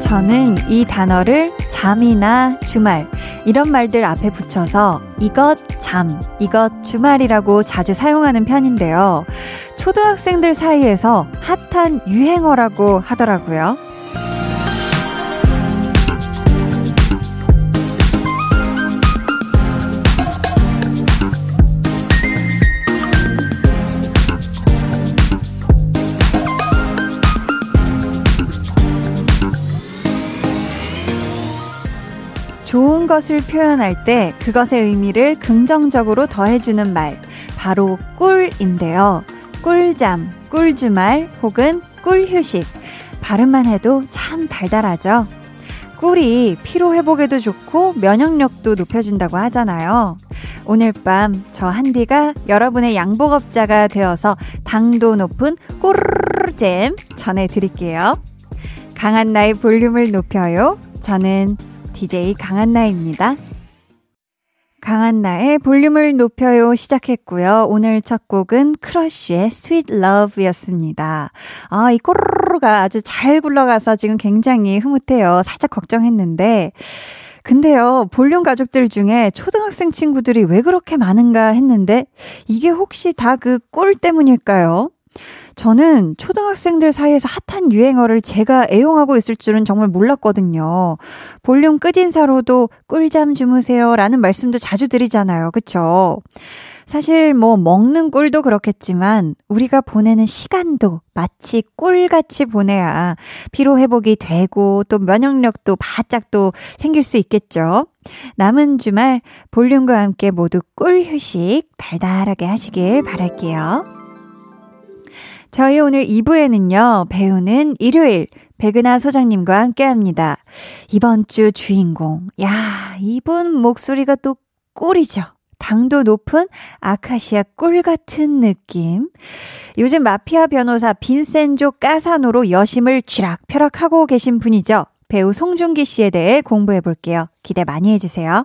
저는 이 단어를 잠이나 주말, 이런 말들 앞에 붙여서 이것 잠, 이것 주말이라고 자주 사용하는 편인데요. 초등학생들 사이에서 핫한 유행어라고 하더라고요. 것을 표현할 때 그것의 의미를 긍정적으로 더해주는 말, 바로 꿀인데요. 꿀잠, 꿀주말 혹은 꿀휴식. 발음만 해도 참 달달하죠? 꿀이 피로회복에도 좋고 면역력도 높여준다고 하잖아요. 오늘 밤 저 한디가 여러분의 양복업자가 되어서 당도 높은 꿀잼 전해드릴게요. 강한 나의 볼륨을 높여요. 저는 DJ 강한나입니다. 강한나의 볼륨을 높여요 시작했고요. 오늘 첫 곡은 크러쉬의 Sweet Love였습니다. 아, 이 꼬르르가 아주 잘 굴러가서 지금 굉장히 흐뭇해요. 살짝 걱정했는데. 근데요, 볼륨 가족들 중에 초등학생 친구들이 왜 그렇게 많은가 했는데, 이게 혹시 다 그 꼴 때문일까요? 저는 초등학생들 사이에서 핫한 유행어를 제가 애용하고 있을 줄은 정말 몰랐거든요. 볼륨 끝인사로도 꿀잠 주무세요 라는 말씀도 자주 드리잖아요. 그쵸? 사실 뭐 먹는 꿀도 그렇겠지만 우리가 보내는 시간도 마치 꿀같이 보내야 피로 회복이 되고 또 면역력도 바짝 또 생길 수 있겠죠. 남은 주말 볼륨과 함께 모두 꿀 휴식 달달하게 하시길 바랄게요. 저희 오늘 2부에는요, 배우는 일요일, 백은하 소장님과 함께 합니다. 이번 주 주인공. 야, 이분 목소리가 또 꿀이죠. 당도 높은 아카시아 꿀 같은 느낌. 요즘 마피아 변호사 빈센조 까사노로 여심을 쥐락펴락하고 계신 분이죠. 배우 송중기 씨에 대해 공부해 볼게요. 기대 많이 해주세요.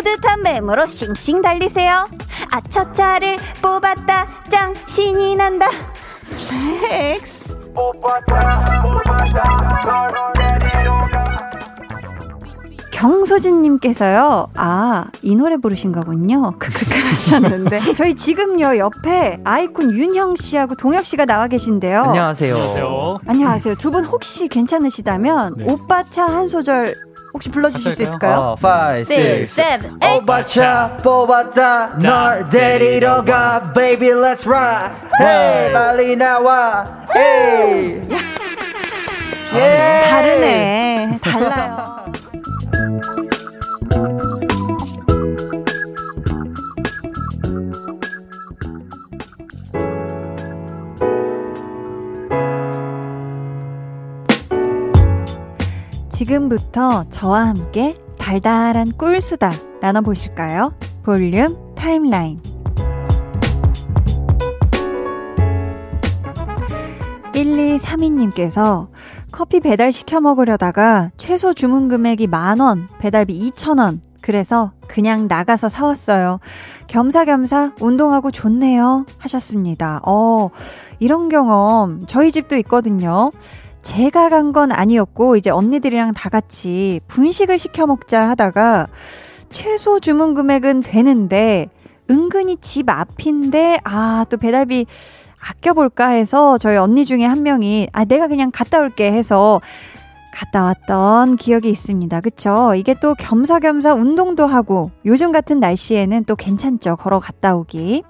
맴으로 싱싱 달리세요 아차차를 뽑았다 짱 신이 난다 뽑았다 뽑았다 경소진님께서요, 아, 이 노래 부르신 거군요. 크크크 하셨는데. 저희 지금요, 옆에 아이콘 윤형 씨하고 동혁 씨가 나와 계신데요. 안녕하세요. 안녕하세요. 안녕하세요. 두 분 혹시 괜찮으시다면, 네. 오빠 차 한 소절 혹시 불러주실 수 있을까요? 5, 5, 6, 7, 8 오바차 뽑았다. 널 데리러 가. Baby let's ride. Hey 빨리 나와. Hey. 예. 다르네. 달라요 지금부터 저와 함께 달달한 꿀수다 나눠보실까요? 볼륨 타임라인 1232님께서 커피 배달 시켜 먹으려다가 최소 주문 금액이 만원, 배달비 2천원. 그래서 그냥 나가서 사왔어요. 겸사겸사 운동하고 좋네요. 하셨습니다. 어, 이런 경험 저희 집도 있거든요. 제가 간 건 아니었고, 이제 언니들이랑 다 같이 분식을 시켜 먹자 하다가, 최소 주문 금액은 되는데, 은근히 집 앞인데, 아, 또 배달비 아껴볼까 해서 저희 언니 중에 한 명이, 아, 내가 그냥 갔다 올게 해서 갔다 왔던 기억이 있습니다. 그쵸? 이게 또 겸사겸사 운동도 하고, 요즘 같은 날씨에는 또 괜찮죠. 걸어 갔다 오기.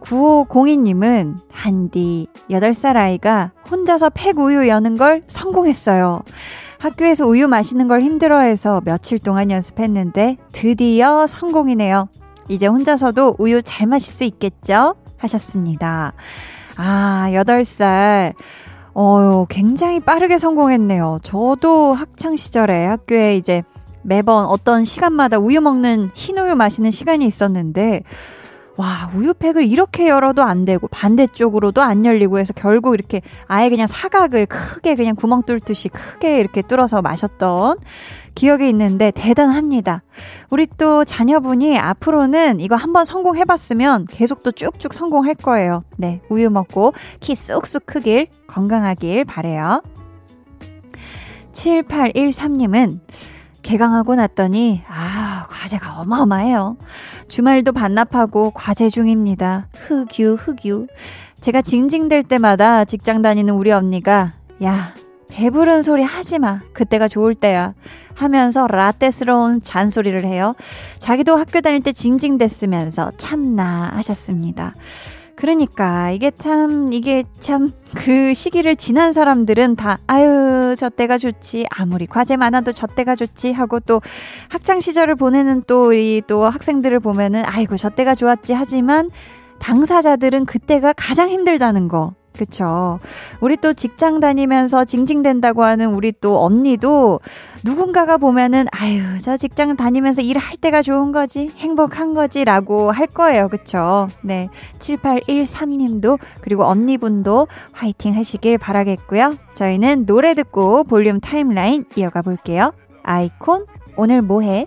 9502님은 한디, 8살 아이가 혼자서 팩우유 여는 걸 성공했어요. 학교에서 우유 마시는 걸 힘들어해서 며칠 동안 연습했는데 드디어 성공이네요. 이제 혼자서도 우유 잘 마실 수 있겠죠? 하셨습니다. 아, 8살. 어, 굉장히 빠르게 성공했네요. 저도 학창 시절에 학교에 이제 매번 어떤 시간마다 우유 먹는 흰 우유 마시는 시간이 있었는데 와, 우유팩을 이렇게 열어도 안 되고 반대쪽으로도 안 열리고 해서 결국 이렇게 아예 그냥 사각을 크게 그냥 구멍 뚫듯이 크게 이렇게 뚫어서 마셨던 기억이 있는데 대단합니다. 우리 또 자녀분이 앞으로는 이거 한번 성공해봤으면 계속 또 쭉쭉 성공할 거예요. 네, 우유 먹고 키 쑥쑥 크길 건강하길 바래요. 7813님은 개강하고 났더니 아 과제가 어마어마해요. 주말도 반납하고 과제 중입니다. 흑유 흑유. 제가 징징댈 때마다 직장 다니는 우리 언니가 야 배부른 소리 하지 마. 그때가 좋을 때야. 하면서 라떼스러운 잔소리를 해요. 자기도 학교 다닐 때 징징댔으면서 참나 하셨습니다. 그러니까 이게 참 이게 참 그 시기를 지난 사람들은 다 아유 저 때가 좋지 아무리 과제 많아도 저 때가 좋지 하고 또 학창 시절을 보내는 또 우리 또 학생들을 보면은 아이고 저 때가 좋았지 하지만 당사자들은 그때가 가장 힘들다는 거 그쵸. 우리 또 직장 다니면서 징징댄다고 하는 우리 또 언니도 누군가가 보면은, 아유, 저 직장 다니면서 일할 때가 좋은 거지, 행복한 거지, 라고 할 거예요. 그쵸. 네. 7813님도, 그리고 언니분도 화이팅 하시길 바라겠고요. 저희는 노래 듣고 볼륨 타임라인 이어가 볼게요. 아이콘, 오늘 뭐 해?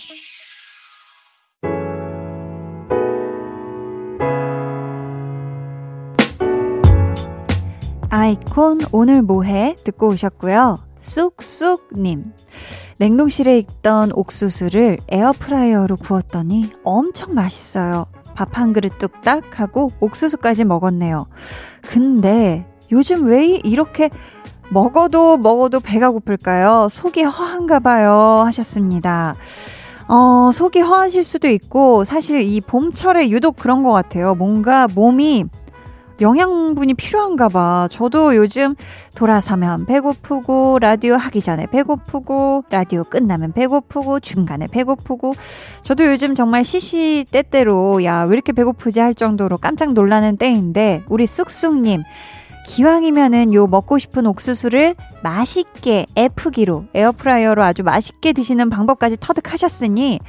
콘 오늘 뭐해? 듣고 오셨고요. 쑥쑥님. 냉동실에 있던 옥수수를 에어프라이어로 구웠더니 엄청 맛있어요. 밥 한 그릇 뚝딱 하고 옥수수까지 먹었네요. 근데 요즘 왜 이렇게 먹어도 먹어도 배가 고플까요? 속이 허한가 봐요. 하셨습니다. 어, 속이 허하실 수도 있고, 사실 이 봄철에 유독 그런 것 같아요. 뭔가 몸이 영양분이 필요한가 봐. 저도 요즘 돌아서면 배고프고, 라디오 하기 전에 배고프고, 라디오 끝나면 배고프고, 중간에 배고프고. 저도 요즘 정말 시시때때로, 야, 왜 이렇게 배고프지 할 정도로 깜짝 놀라는 때인데, 우리 쑥쑥님. 기왕이면은 요 먹고 싶은 옥수수를 맛있게 F기로 에어프라이어로 아주 맛있게 드시는 방법까지 터득하셨으니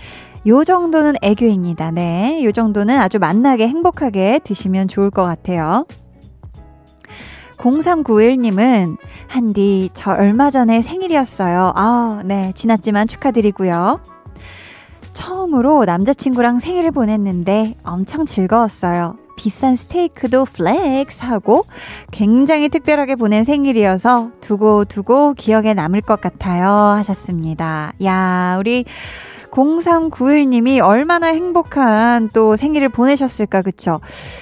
요 정도는 애교입니다. 네. 요 정도는 아주 맛나게 행복하게 드시면 좋을 것 같아요. 0391님은, 한디, 저 얼마 전에 생일이었어요. 아, 네. 지났지만 축하드리고요. 처음으로 남자친구랑 생일을 보냈는데 엄청 즐거웠어요. 비싼 스테이크도 flex 하고 굉장히 특별하게 보낸 생일이어서 두고 두고 기억에 남을 것 같아요. 하셨습니다. 야, 우리 0391님이 얼마나 행복한 또 생일을 보내셨을까, 그쵸?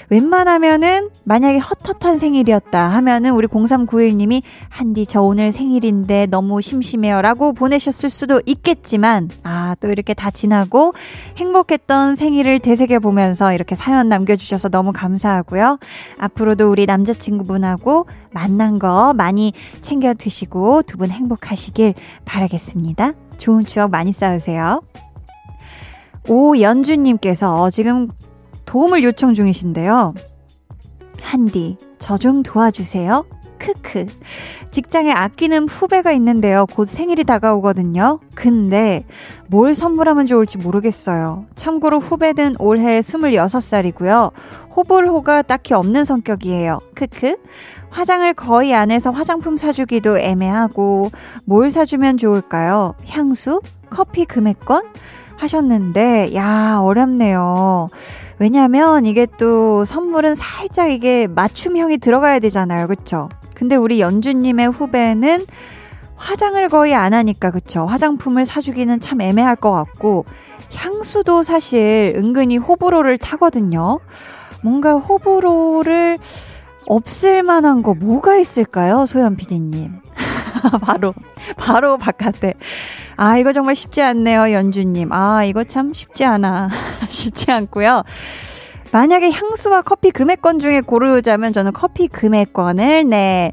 웬만하면은, 만약에 헛헛한 생일이었다 하면은, 우리 0391님이, 한디, 저 오늘 생일인데 너무 심심해요. 라고 보내셨을 수도 있겠지만, 아, 또 이렇게 다 지나고, 행복했던 생일을 되새겨보면서 이렇게 사연 남겨주셔서 너무 감사하고요. 앞으로도 우리 남자친구분하고 만난 거 많이 챙겨 드시고, 두 분 행복하시길 바라겠습니다. 좋은 추억 많이 쌓으세요. 오연주님께서 지금 도움을 요청 중이신데요. 한디, 저 좀 도와주세요. 크크. 직장에 아끼는 후배가 있는데요. 곧 생일이 다가오거든요. 근데 뭘 선물하면 좋을지 모르겠어요. 참고로 후배는 올해 26살이고요. 호불호가 딱히 없는 성격이에요. 크크. 화장을 거의 안 해서 화장품 사주기도 애매하고 뭘 사주면 좋을까요? 향수? 커피 금액권? 하셨는데, 야, 어렵네요. 왜냐면 이게 또 선물은 살짝 이게 맞춤형이 들어가야 되잖아요. 그쵸? 근데 우리 연주님의 후배는 화장을 거의 안 하니까 그쵸 화장품을 사주기는 참 애매할 것 같고 향수도 사실 은근히 호불호를 타거든요. 뭔가 호불호를 없을 만한 거 뭐가 있을까요? 소연 PD님. 바로, 바로 바깥에. 아, 이거 정말 쉽지 않네요, 연주님. 아, 이거 참 쉽지 않아. 쉽지 않고요. 만약에 향수와 커피 금액권 중에 고르자면 저는 커피 금액권을 네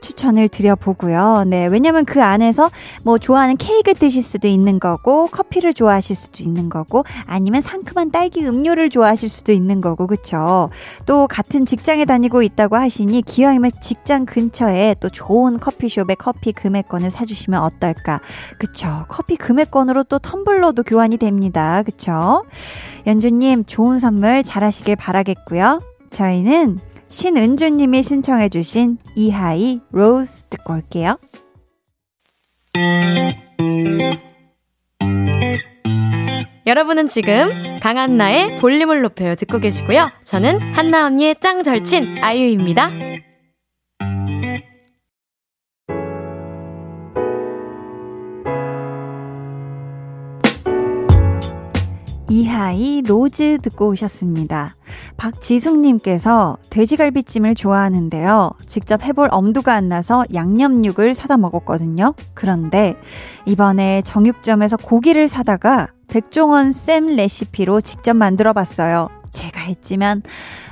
추천을 드려보고요. 네 왜냐면 그 안에서 뭐 좋아하는 케이크 드실 수도 있는 거고 커피를 좋아하실 수도 있는 거고 아니면 상큼한 딸기 음료를 좋아하실 수도 있는 거고 그쵸? 또 같은 직장에 다니고 있다고 하시니 기왕이면 직장 근처에 또 좋은 커피숍에 커피 금액권을 사주시면 어떨까? 그쵸? 커피 금액권으로 또 텀블러도 교환이 됩니다. 그쵸? 연주님 좋은 선물 잘하시길 바라겠고요. 저희는 신은주님이 신청해주신 이하이 로즈 듣고 올게요. 여러분은 지금 강한나의 볼륨을 높여요 듣고 계시고요. 저는 한나 언니의 짱 절친 아이유입니다. 이하이 로즈 듣고 오셨습니다. 박지숙님께서 돼지갈비찜을 좋아하는데요. 직접 해볼 엄두가 안 나서 양념육을 사다 먹었거든요. 그런데 이번에 정육점에서 고기를 사다가 백종원 쌤 레시피로 직접 만들어 봤어요. 제가 했지만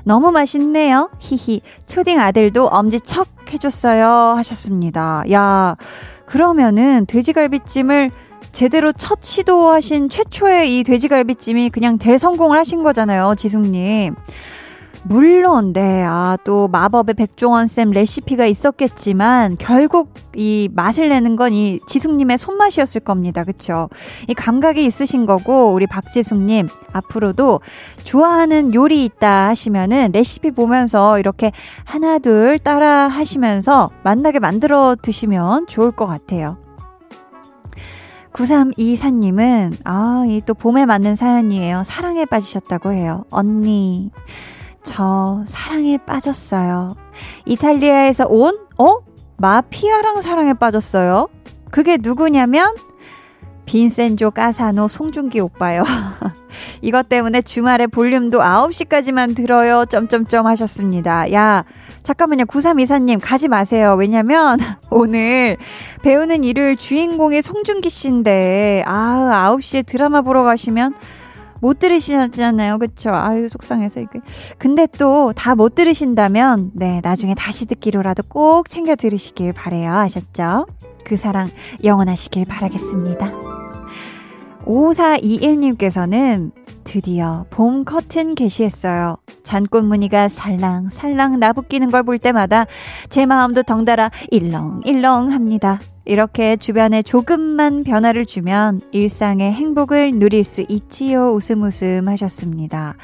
너무 맛있네요. 히히. 초딩 아들도 엄지 척 해줬어요. 하셨습니다. 야, 그러면은 돼지갈비찜을 제대로 첫 시도하신 최초의 이 돼지갈비찜이 그냥 대성공을 하신 거잖아요, 지숙님. 물론, 네, 아, 또 마법의 백종원쌤 레시피가 있었겠지만, 결국 이 맛을 내는 건 이 지숙님의 손맛이었을 겁니다. 그쵸? 이 감각이 있으신 거고, 우리 박지숙님, 앞으로도 좋아하는 요리 있다 하시면은 레시피 보면서 이렇게 하나, 둘 따라 하시면서 맛나게 만들어 드시면 좋을 것 같아요. 9324님은, 아, 이 또 봄에 맞는 사연이에요. 사랑에 빠지셨다고 해요. 언니, 저 사랑에 빠졌어요. 이탈리아에서 온, 어? 마피아랑 사랑에 빠졌어요. 그게 누구냐면, 빈센조 까사노 송중기 오빠요. 이것 때문에 주말에 볼륨도 9시까지만 들어요. 점점점 하셨습니다. 야, 잠깐만요. 9324님 가지 마세요. 왜냐면 오늘 배우는 일요일 주인공이 송중기 씨인데 아, 9시에 드라마 보러 가시면 못 들으시잖아요. 그쵸? 아유, 속상해서 이게. 근데 또 다 못 들으신다면, 네, 나중에 다시 듣기로라도 꼭 챙겨 들으시길 바래요. 아셨죠? 그 사랑 영원하시길 바라겠습니다. 5421님께서는 드디어 봄 커튼 게시했어요. 잔꽃 무늬가 살랑살랑 나부끼는 걸 볼 때마다 제 마음도 덩달아 일렁일렁 합니다. 이렇게 주변에 조금만 변화를 주면 일상의 행복을 누릴 수 있지요. 웃음 웃음 하셨습니다.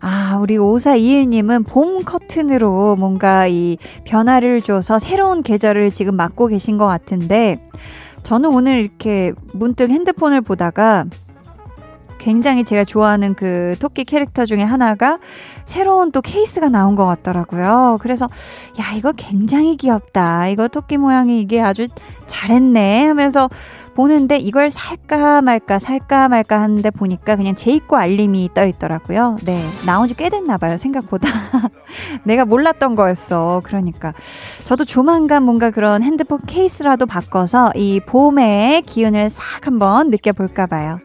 아, 우리 5421님은 봄 커튼으로 뭔가 이 변화를 줘서 새로운 계절을 지금 맞고 계신 것 같은데, 저는 오늘 이렇게 문득 핸드폰을 보다가 굉장히 제가 좋아하는 그 토끼 캐릭터 중에 하나가 새로운 또 케이스가 나온 것 같더라고요. 그래서, 야, 이거 굉장히 귀엽다. 이거 토끼 모양이 이게 아주 잘했네 하면서 보는데 이걸 살까 말까 살까 말까 하는데 보니까 그냥 재입고 알림이 떠 있더라고요. 네. 나온 지 꽤 됐나 봐요. 생각보다. 내가 몰랐던 거였어. 그러니까. 저도 조만간 뭔가 그런 핸드폰 케이스라도 바꿔서 이 봄의 기운을 싹 한번 느껴볼까 봐요.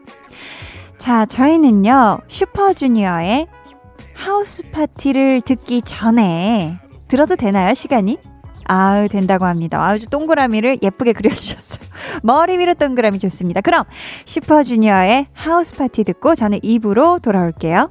자, 저희는요, 슈퍼주니어의 House Party를 듣기 전에 들어도 되나요, 시간이? 아우, 된다고 합니다. 아주 동그라미를 예쁘게 그려주셨어요. 머리 위로 동그라미 좋습니다. 그럼 슈퍼주니어의 House Party 듣고 저는 2부로 돌아올게요.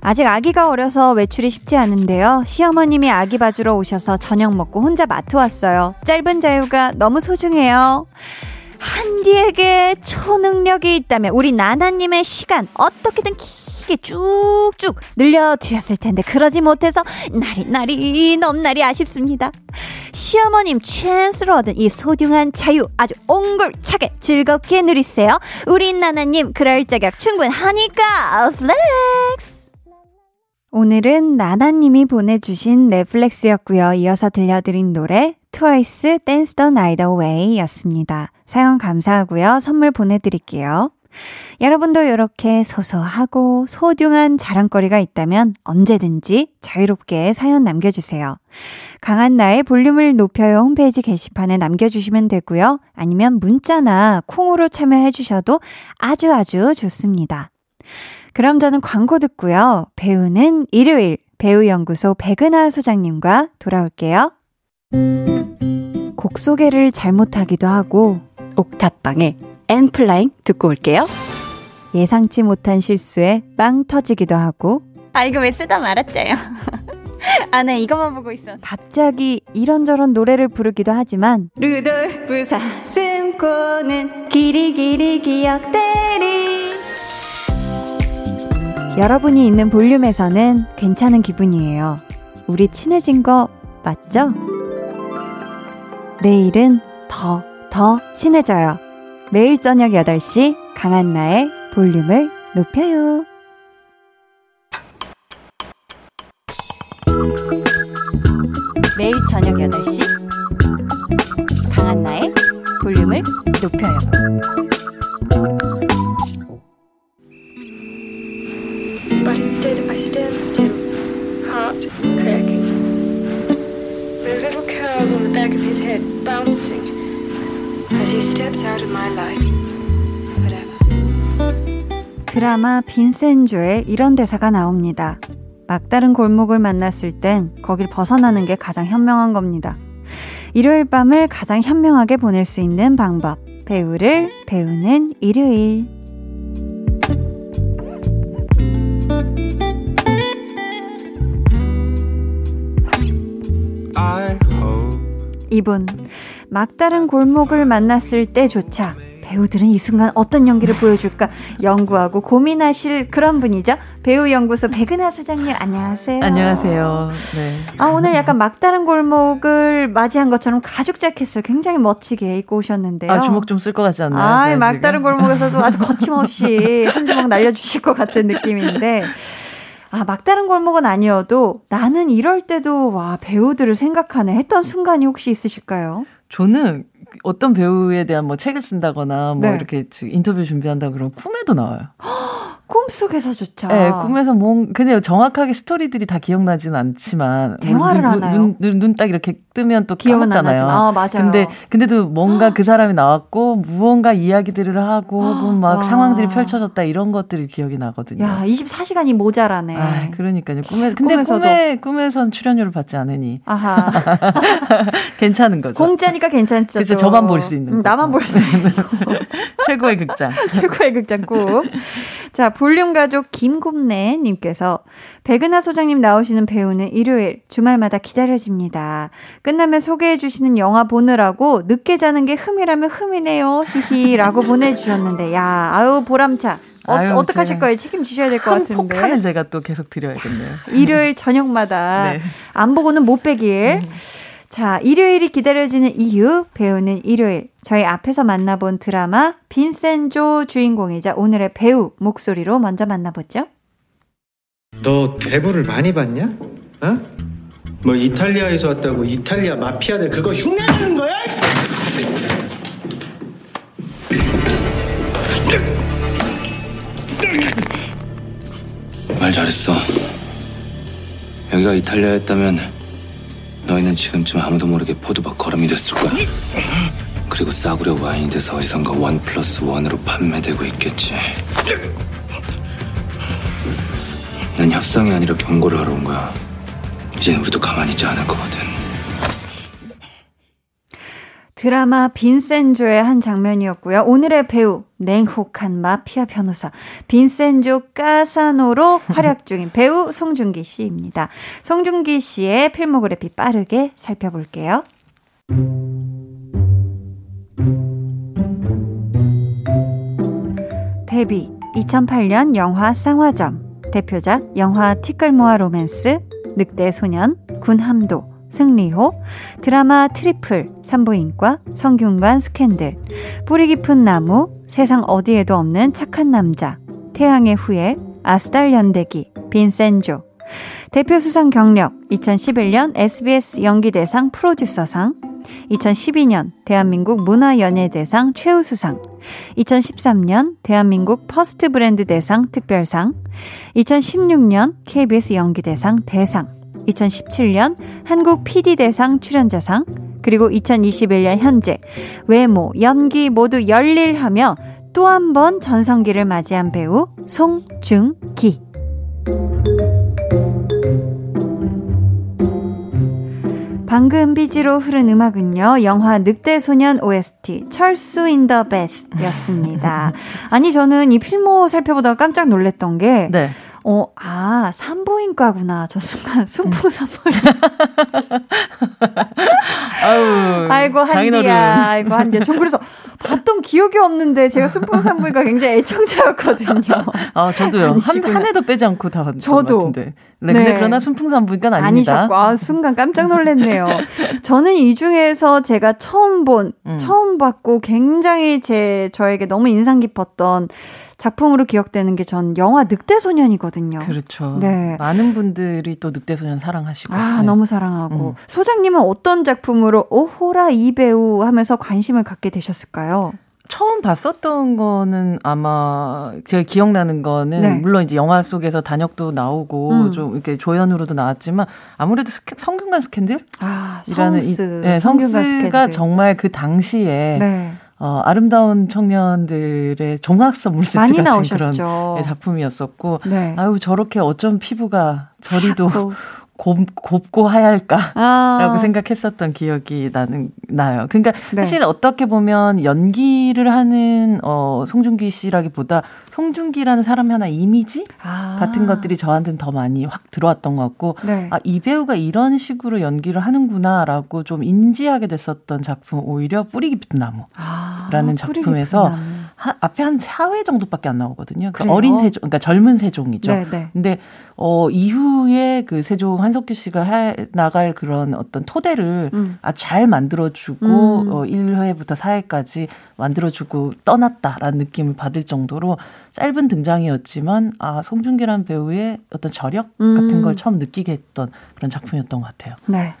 아직 아기가 어려서 외출이 쉽지 않은데요. 시어머님이 아기 봐주러 오셔서 저녁 먹고 혼자 마트 왔어요. 짧은 자유가 너무 소중해요. 한디에게 초능력이 있다면 우리 나나님의 시간 어떻게든 길게 쭉쭉 늘려드렸을 텐데 그러지 못해서 날이 넘날이 아쉽습니다. 시어머님 찬스로 얻은 이 소중한 자유 아주 옹골차게 즐겁게 누리세요. 우리 나나님 그럴 자격 충분하니까 flex! 오늘은 나나님이 보내주신 넷플렉스였고요. 이어서 들려드린 노래 트와이스 Dance The Night Away 였습니다. 사연 감사하고요. 선물 보내드릴게요. 여러분도 이렇게 소소하고 소중한 자랑거리가 있다면 언제든지 자유롭게 사연 남겨주세요. 강한나의 볼륨을 높여요 홈페이지 게시판에 남겨주시면 되고요. 아니면 문자나 콩으로 참여해주셔도 아주 아주 좋습니다. 그럼 저는 광고 듣고요. 배우는 일요일 배우연구소 백은하 소장님과 돌아올게요. 곡 소개를 잘못하기도 하고 옥탑방에 엔플라잉 듣고 올게요. 예상치 못한 실수에 빵 터지기도 하고 아 이거 왜 쓰다 말았죠요? 아, 네, 이것만 보고 있어. 갑자기 이런저런 노래를 부르기도 하지만 루돌프 사슴코는 길이 길이 기억되리 여러분이 있는 볼륨에서는 괜찮은 기분이에요. 우리 친해진 거 맞죠? 내일은 더, 더 친해져요. 매일 저녁 8시 강한나의 볼륨을 높여요. 매일 저녁 8시 강한나의 볼륨을 높여요. Stand still, heart cracking. Those little curls on the back of his head bouncing as he steps out of my life. 드라마 빈센조에 이런 대사가 나옵니다. 막다른 골목을 만났을 땐 거길 벗어나는 게 가장 현명한 겁니다. 일요일 밤을 가장 현명하게 보낼 수 있는 방법. 배우를 배우는 일요일. 이분 막다른 골목을 만났을 때조차 배우들은 이 순간 어떤 연기를 보여줄까 연구하고 고민하실 그런 분이죠. 배우 연구소 백은하 사장님 안녕하세요. 안녕하세요. 네. 아 오늘 약간 막다른 골목을 맞이한 것처럼 가죽 자켓을 굉장히 멋지게 입고 오셨는데요. 아, 주먹 좀 쓸 것 같지 않나요? 아, 막다른? 골목에서도 아주 거침없이 한 주먹 날려주실 것 같은 느낌인데. 아, 막다른 골목은 아니어도 나는 이럴 때도 와, 배우들을 생각하네 했던 순간이 혹시 있으실까요? 저는 어떤 배우에 대한 뭐 책을 쓴다거나 뭐 네. 이렇게 인터뷰 준비한다 그러면 꿈에도 나와요. 꿈속에서조차. 네, 꿈에서 뭐 근데 정확하게 스토리들이 다 기억나지는 않지만 대화를 눈, 하나요? 눈딱 이렇게 뜨면 또. 나지만. 아, 맞아요. 근데 근데도 뭔가 그 사람이 나왔고 무언가 이야기들을 하고 혹은 막 와. 상황들이 펼쳐졌다 이런 것들이 기억이 나거든요. 야, 24시간이 모자라네. 아, 그러니까요. 꿈에 근데 꿈에서도. 꿈에 꿈에선 출연료를 받지 않으니 아하. 괜찮은 거죠. 공짜니까 괜찮죠. 또. 저만 볼 수 있는 음. 나만 볼 수 있는 거. 최고의 극장. 최고의 극장 꿈. 자, 볼륨 가족 김굽네님께서 백은하 소장님 나오시는 배우는 일요일 주말마다 기다려집니다. 끝나면 소개해 주시는 영화 보느라고 늦게 자는 게 흠이라면 흠이네요. 히히라고 보내주셨는데, 야, 아유 보람차. 어, 아유, 어떡하실 거예요? 책임지셔야 될것큰 같은데. 폭탄을 제가 또 계속 드려야겠네요. 일요일 저녁마다 네. 안 보고는 못 빼길. 자, 일요일이 기다려지는 이유, 배우는 일요일. 저희 앞에서 만나본 드라마 빈센조 주인공이자 오늘의 배우 목소리로 먼저 만나보죠. 너 대부를 많이 봤냐? 어? 뭐 이탈리아에서 왔다고 이탈리아 마피아들 그거 흉내내는 거야? 말 잘했어. 여기가 이탈리아였다면 너희는 지금쯤 아무도 모르게 포도박 걸음이 됐을 거야. 그리고 싸구려 와인이 돼서 어디선가 원 플러스 원으로 판매되고 있겠지. 난 협상이 아니라 경고를 하러 온 거야. 이제 우리도 가만히 있지 않을 거거든. 드라마 빈센조의 한 장면이었고요. 오늘의 배우 냉혹한 마피아 변호사 빈센조 까사노로 활약 중인 배우 송중기 씨입니다. 송중기 씨의 필모그래피 빠르게 살펴볼게요. 데뷔 2008년 영화 쌍화점 대표작 영화 티끌모아 로맨스 늑대 소년 군함도 승리호, 드라마 트리플, 산부인과, 성균관 스캔들, 뿌리 깊은 나무, 세상 어디에도 없는 착한 남자, 태양의 후예, 아스달 연대기, 빈센조, 대표 수상 경력 2011년 SBS 연기대상 프로듀서상, 2012년 대한민국 문화연예대상 최우수상, 2013년 대한민국 퍼스트 브랜드 대상 특별상, 2016년 KBS 연기대상 대상, 2017년 한국 PD대상 출연자상, 그리고 2021년 현재 외모, 연기 모두 열일하며 또 한 번 전성기를 맞이한 배우 송중기. 방금 비지로 흐른 음악은요, 영화 늑대 소년 OST, 철수 인 더 벳 였습니다. 아니, 저는 이 필모 살펴보다가 깜짝 놀랐던 게, 네. 어, 아, 산부인과구나. 저 순간 순풍 산부인과. 아유, 아이고, 한디야. 아이고, 한디야. 전 그래서 봤던 기억이 없는데 제가 순풍 산부인과 굉장히 애청자였거든요. 아, 저도요. 한. 한 해도 빼지 않고 다 봤던 저도. 것 같은데. 네, 근데 네. 그러나 순풍산부인과는 아닙니다. 아니셨고, 아, 순간 깜짝 놀랐네요. 저는 이 중에서 제가 처음 본, 음. 처음 봤고 굉장히 제, 저에게 너무 인상 깊었던 작품으로 기억되는 게 전 영화 늑대소년이거든요. 그렇죠. 네. 많은 분들이 또 늑대소년 사랑하시고. 아, 네. 너무 사랑하고. 음. 소장님은 어떤 작품으로 오호라 이 배우 하면서 관심을 갖게 되셨을까요? 처음 봤었던 거는 아마 제가 기억나는 거는 네. 물론 이제 영화 속에서 단역도 나오고 음. 좀 이렇게 조연으로도 나왔지만 아무래도 스캔- 성균관 스캔들 아, 성스. 이- 네, 성균관 스캔들. 정말 그 당시에 네. 어, 아름다운 청년들의 종합 선물 세트 많이 같은 나오셨죠. 그런 네, 작품이었었고 네. 아유 저렇게 어쩜 피부가 저리도. 곱, 곱고 하얄까 아. 라고 생각했었던 기억이 나는 나요. 그러니까 네. 사실 어떻게 보면 연기를 하는 어 송중기 씨라기보다 송중기라는 사람의 하나 이미지 아. 같은 것들이 저한테는 더 많이 확 들어왔던 것 같고 네. 아이 배우가 이런 식으로 연기를 하는구나라고 좀 인지하게 됐었던 작품 오히려 뿌리 깊은 나무. 아, 라는 뿌리 작품에서 깊은 나무. 하, 앞에 한 4회 정도밖에 안 나오거든요. 그러니까? 어린 세종, 그러니까 젊은 세종이죠. 네, 네. 근데 어 이후에 그 세종 한석규 씨가 해 나갈 그런 어떤 토대를 음. 아주 잘 만들어주고 음. 어 1회부터 4회까지 만들어주고 떠났다라는 느낌을 받을 정도로 짧은 등장이었지만 아 송중기란 배우의 어떤 저력 음. 같은 걸 처음 느끼게 했던 그런 작품이었던 것 같아요. 네.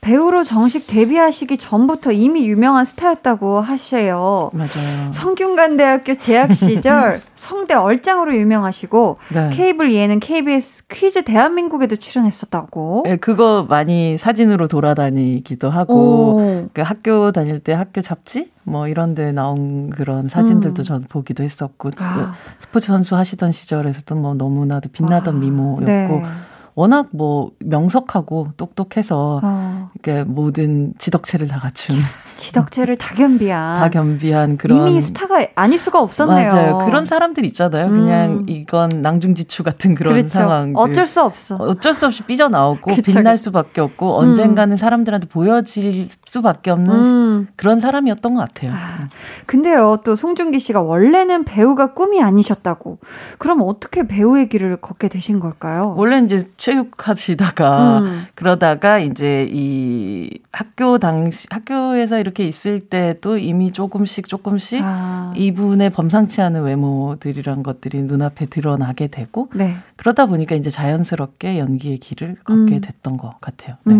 배우로 정식 데뷔하시기 전부터 이미 유명한 스타였다고 하셔요. 맞아요. 성균관대학교 재학 시절 성대 얼짱으로 유명하시고 네. 케이블 예능 KBS 퀴즈 대한민국에도 출연했었다고. 네, 그거 많이 사진으로 돌아다니기도 하고 오. 그 학교 다닐 때 학교 잡지 뭐 이런 데 나온 그런 사진들도 음. 전 보기도 했었고 아. 그 스포츠 선수 하시던 시절에서도 뭐 너무나도 빛나던 아, 미모였고 네. 워낙 뭐 명석하고 똑똑해서 어, 이렇게 모든 지덕체를 다 갖춘 지덕체를 다 겸비한. 다 겸비한 그런 이미 스타가 아닐 수가 없었네요. 맞아요. 그런 사람들 있잖아요. 음. 그냥 이건 낭중지추 같은 그런 그렇죠. 상황들. 어쩔 수 없어. 어쩔 수 없이 삐져 나오고 그쵸, 빛날. 수밖에 없고 언젠가는 사람들한테 보여질 수밖에 없는 음. 그런 사람이었던 것 같아요. 아, 근데요, 또 송중기 씨가 원래는 배우가 꿈이 아니셨다고. 그럼 어떻게 배우의 길을 걷게 되신 걸까요? 원래 이제 체육하시다가 음. 그러다가 이제 이 학교 당시 학교에서 이렇게 있을 때도 이미 조금씩 조금씩 아, 이분의 범상치 않은 외모들이란 것들이 눈앞에 드러나게 되고 네. 그러다 보니까 이제 자연스럽게 연기의 길을 걷게 음. 됐던 것 같아요. 네.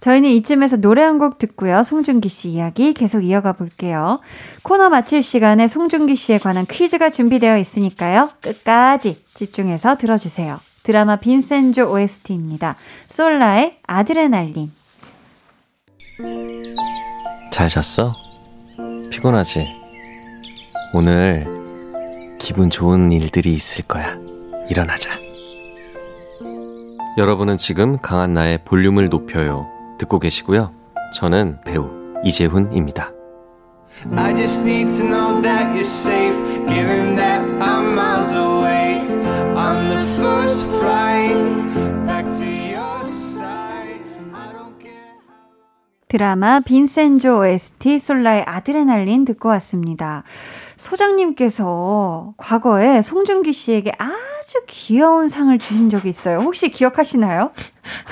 음. 저희는 이쯤에서 노래 한 곡 듣고요. 송중기 씨 이야기 계속 이어가 볼게요. 코너 마칠 시간에 송중기 씨에 관한 퀴즈가 준비되어 있으니까요. 끝까지 집중해서 들어주세요. 드라마 빈센조 OST입니다. 솔라의 아드레날린. 잘 잤어? 피곤하지? 오늘 기분 좋은 일들이 있을 거야. 일어나자. 여러분은 지금 강한 나의 볼륨을 높여요. 듣고 계시고요. 저는 배우 이재훈입니다. I just need to know that you're safe, given that I'm miles away on the first flight back to your side. I don't care. 드라마 빈센조 OST 솔라의 아드레날린 듣고 왔습니다. 소장님께서 과거에 송중기 씨에게 아주 귀여운 상을 주신 적이 있어요. 혹시 기억하시나요?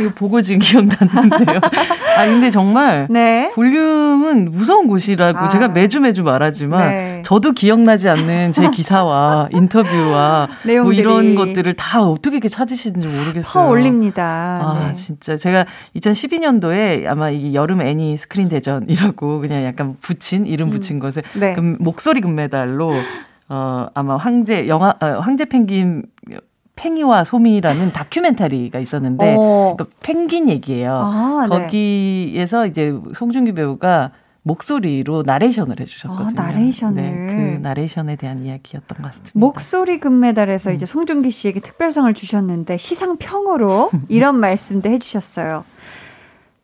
이거 보고 지금 기억났는데요. 아 근데 정말 네. 볼륨은 무서운 곳이라고 아. 제가 매주 매주 말하지만 네. 저도 기억나지 않는 제 기사와 인터뷰와 뭐 이런 것들을 다 어떻게 이렇게 찾으시는지 모르겠어요. 퍼 올립니다. 아, 네. 진짜. 제가 2012년도에 아마 이 여름 애니 스크린 대전이라고 그냥 약간 붙인, 이름 붙인 것에 네. 금, 목소리 금메달로 어, 아마 황제, 영화, 어, 황제 펭귄 팽이와 소미라는 다큐멘터리가 있었는데 어. 그 펭귄 얘기예요. 아, 네. 거기에서 이제 송중기 배우가 목소리로 나레이션을 해주셨거든요. 아, 나레이션을. 네, 그 나레이션에 대한 이야기였던 것 같습니다. 목소리 음. 금메달에서 이제 송중기 씨에게 특별상을 주셨는데 시상평으로 이런 말씀도 해주셨어요.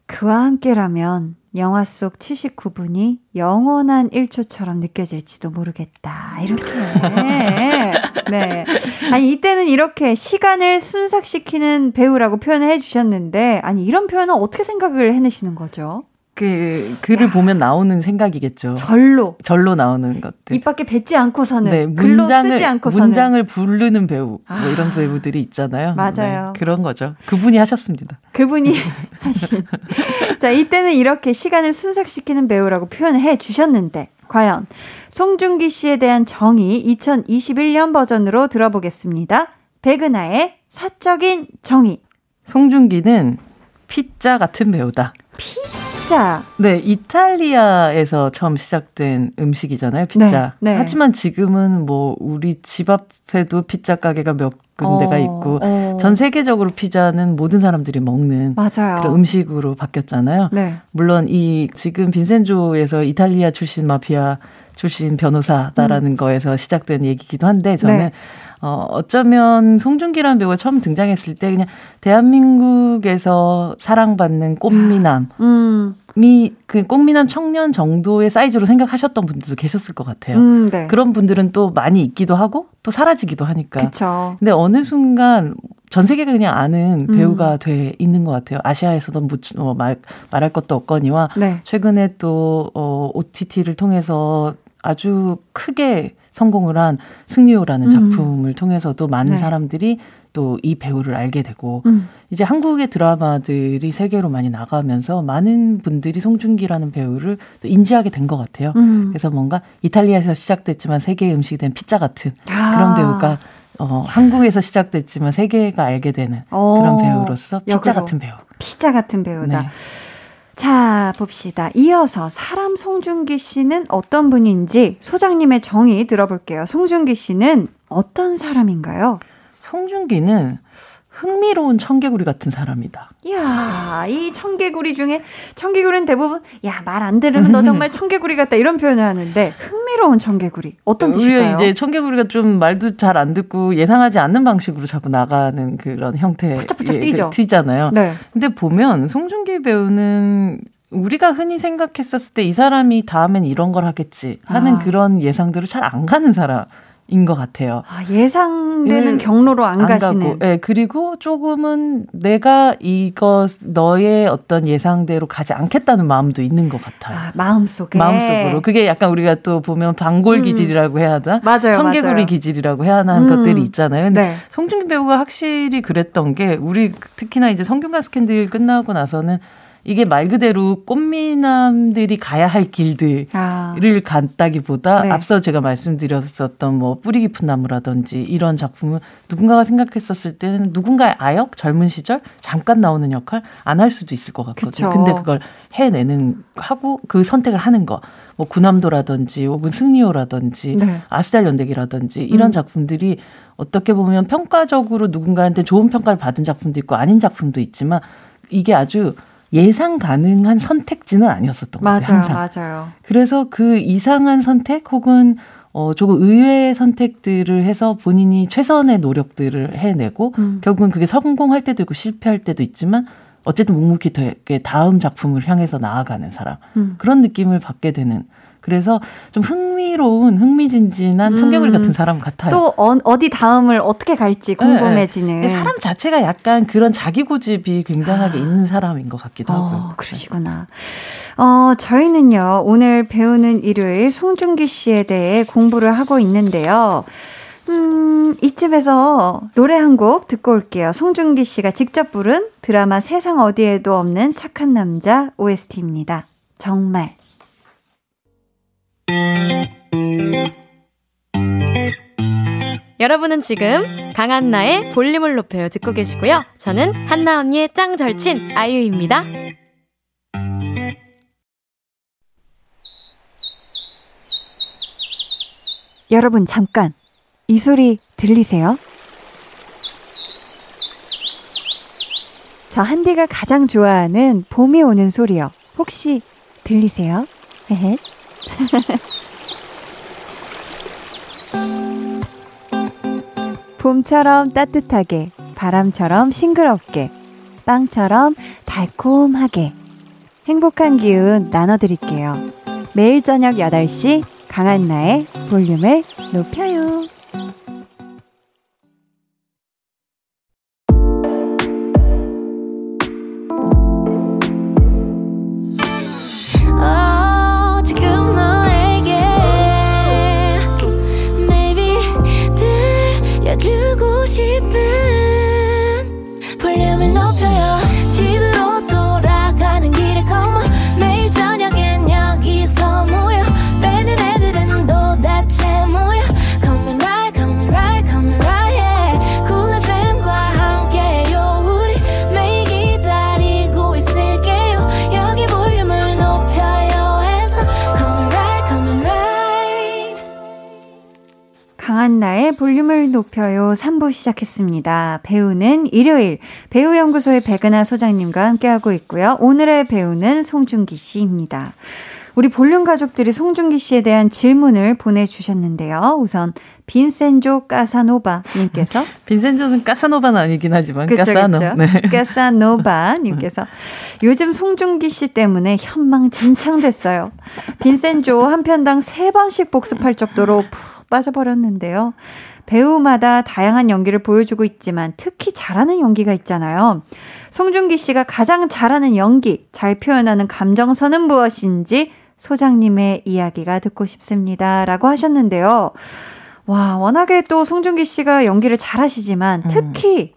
그와 함께라면 영화 속 79분이 영원한 1초처럼 느껴질지도 모르겠다. 이렇게. 네. 아니, 이때는 이렇게 시간을 순삭시키는 배우라고 표현을 해주셨는데, 아니, 이런 표현은 어떻게 생각을 해내시는 거죠? 그 글을 보면 나오는 생각이겠죠. 절로. 절로 나오는 것들. 입 밖에 뱉지 않고서는. 네, 글로 문장을 쓰지 않고서는. 문장을 부르는 배우 뭐 아. 이런 배우들이 있잖아요. 맞아요. 네, 그런 거죠. 그분이 하셨습니다. 그분이 하신. 자, 이때는 이렇게 시간을 순삭시키는 배우라고 표현을 해 주셨는데, 과연 송중기 씨에 대한 정의 2021년 버전으로 들어보겠습니다. 백은하의 사적인 정의. 송중기는 피자 같은 배우다. 자, 네, 이탈리아에서 처음 시작된 음식이잖아요, 피자. 네, 네. 하지만 지금은 뭐 우리 집 앞에도 피자 가게가 몇 군데가 어, 있고 어. 전 세계적으로 피자는 모든 사람들이 먹는 맞아요. 그런 음식으로 바뀌었잖아요. 네. 물론 이 지금 빈센조에서 이탈리아 출신 마피아 출신 변호사다라는 거에서 시작된 얘기기도 한데 저는 음. 네. 어, 어쩌면 송중기라는 배우가 처음 등장했을 때 그냥 대한민국에서 사랑받는 꽃미남이 음, 그 꽃미남 청년 정도의 사이즈로 생각하셨던 분들도 계셨을 것 같아요. 음, 네. 그런 분들은 또 많이 있기도 하고 또 사라지기도 하니까. 그쵸. 근데 어느 순간 전 세계가 그냥 아는 음. 배우가 돼 있는 것 같아요. 아시아에서도 뭐, 어, 말, 말할 것도 없거니와 네. 최근에 또 어, OTT를 통해서 아주 크게 성공을 한 승리호라는 음. 작품을 통해서도 많은 네. 사람들이 또 이 배우를 알게 되고 음. 이제 한국의 드라마들이 세계로 많이 나가면서 많은 분들이 송중기라는 배우를 또 인지하게 된 것 같아요. 음. 그래서 뭔가 이탈리아에서 시작됐지만 세계 음식이 된 피자 같은 아. 그런 배우가 어, 한국에서 시작됐지만 세계가 알게 되는 어, 그런 배우로서 피자 역으로. 같은 배우. 피자 같은 배우다. 네. 자, 봅시다. 이어서 사람 송중기 씨는 어떤 분인지 소장님의 정의 들어볼게요. 송중기 씨는 어떤 사람인가요? 송중기는 흥미로운 청개구리 같은 사람이다. 이야, 이 청개구리 중에 청개구리는 대부분 야, 말 안 들으면 너 정말 청개구리 같다 이런 표현을 하는데 흥미로운 청개구리 어떤 뜻일까요? 이제 청개구리가 좀 말도 잘 안 듣고 예상하지 않는 방식으로 자꾸 나가는 그런 형태 푸짝푸짝 뛰죠. 튀잖아요. 네. 근데 보면 송중기 배우는 우리가 흔히 생각했었을 때 이 사람이 다음엔 이런 걸 하겠지 하는 아. 그런 예상대로 잘 안 가는 사람 인것 같아요. 아, 예상되는 예, 경로로 안, 가시는. 가고, 예, 그리고 조금은 내가 이거 너의 어떤 예상대로 가지 않겠다는 마음도 있는 것 같아요. 아, 마음속에. 마음속으로 그게 약간 우리가 또 보면 방골 음. 기질이라고 해야 하나 맞아요, 청개구리 맞아요. 기질이라고 해야 하나 음. 것들이 있잖아요. 근데 네. 송중기 배우가 확실히 그랬던 게 우리 특히나 이제 성균관 스캔들 끝나고 나서는 이게 말 그대로 꽃미남들이 가야 할 길들을 아. 갔다기보다 네. 앞서 제가 말씀드렸었던 뭐 뿌리 깊은 나무라든지 이런 작품은 누군가가 생각했었을 때는 누군가의 아역 젊은 시절 잠깐 나오는 역할 안 할 수도 있을 것 같거든요. 그쵸. 근데 그걸 해내는 하고 그 선택을 하는 거. 뭐 구남도라든지 혹은 승리호라든지 네. 아스달 연대기라든지 이런 음. 작품들이 어떻게 보면 평가적으로 누군가한테 좋은 평가를 받은 작품도 있고 아닌 작품도 있지만 이게 아주 예상 가능한 선택지는 아니었었던 것 같아요. 맞아요, 항상. 맞아요. 그래서 그 이상한 선택 혹은 어, 조금 의외의 선택들을 해서 본인이 최선의 노력들을 해내고 음. 결국은 그게 성공할 때도 있고 실패할 때도 있지만 어쨌든 묵묵히 되게 다음 작품을 향해서 나아가는 사람 음. 그런 느낌을 받게 되는 그래서 좀 흥미로운 흥미진진한 청개구리 음. 같은 사람 같아요. 또 어, 디 다음을 어떻게 갈지 궁금해지는. 네, 사람 자체가 약간 그런 자기 고집이 굉장하게 있는 사람인 것 같기도 하고요. 어, 그러시구나. 어, 저희는요, 오늘 배우는 일요일 송중기 씨에 대해 공부를 하고 있는데요. 음, 이쯤에서 노래 한 곡 듣고 올게요. 송중기 씨가 직접 부른 드라마 세상 어디에도 없는 착한 남자 OST입니다. 정말. 여러분은 지금 강한나의 볼륨을 높여요 듣고 계시고요. 저는 한나 언니의 짱 절친 아이유입니다. 여러분, 잠깐. 이 소리 들리세요? 저 한디가 가장 좋아하는 봄이 오는 소리요. 혹시 들리세요? 헤헤. 봄처럼 따뜻하게, 바람처럼 싱그럽게, 빵처럼 달콤하게. 행복한 기운 나눠드릴게요. 매일 저녁 8시 강한나의 볼륨을 높여요. 강한나의 볼륨을 높여요 3부 시작했습니다. 배우는 일요일 배우연구소의 백은하 소장님과 함께하고 있고요. 오늘의 배우는 송중기 씨입니다. 우리 볼륨 가족들이 송중기 씨에 대한 질문을 보내주셨는데요. 우선 빈센조 까사노바님께서 빈센조는 까사노바는 아니긴 하지만 그쵸, 까사노. 그쵸. 네. 까사노바님께서 요즘 송중기 씨 때문에 현망진창됐어요. 빈센조 한 편당 세 번씩 복습할 정도로 푹 빠져버렸는데요. 배우마다 다양한 연기를 보여주고 있지만 특히 잘하는 연기가 있잖아요. 송중기 씨가 가장 잘하는 연기, 잘 표현하는 감정선은 무엇인지 소장님의 이야기가 듣고 싶습니다. 라고 하셨는데요. 와, 워낙에 또 송중기 씨가 연기를 잘하시지만 특히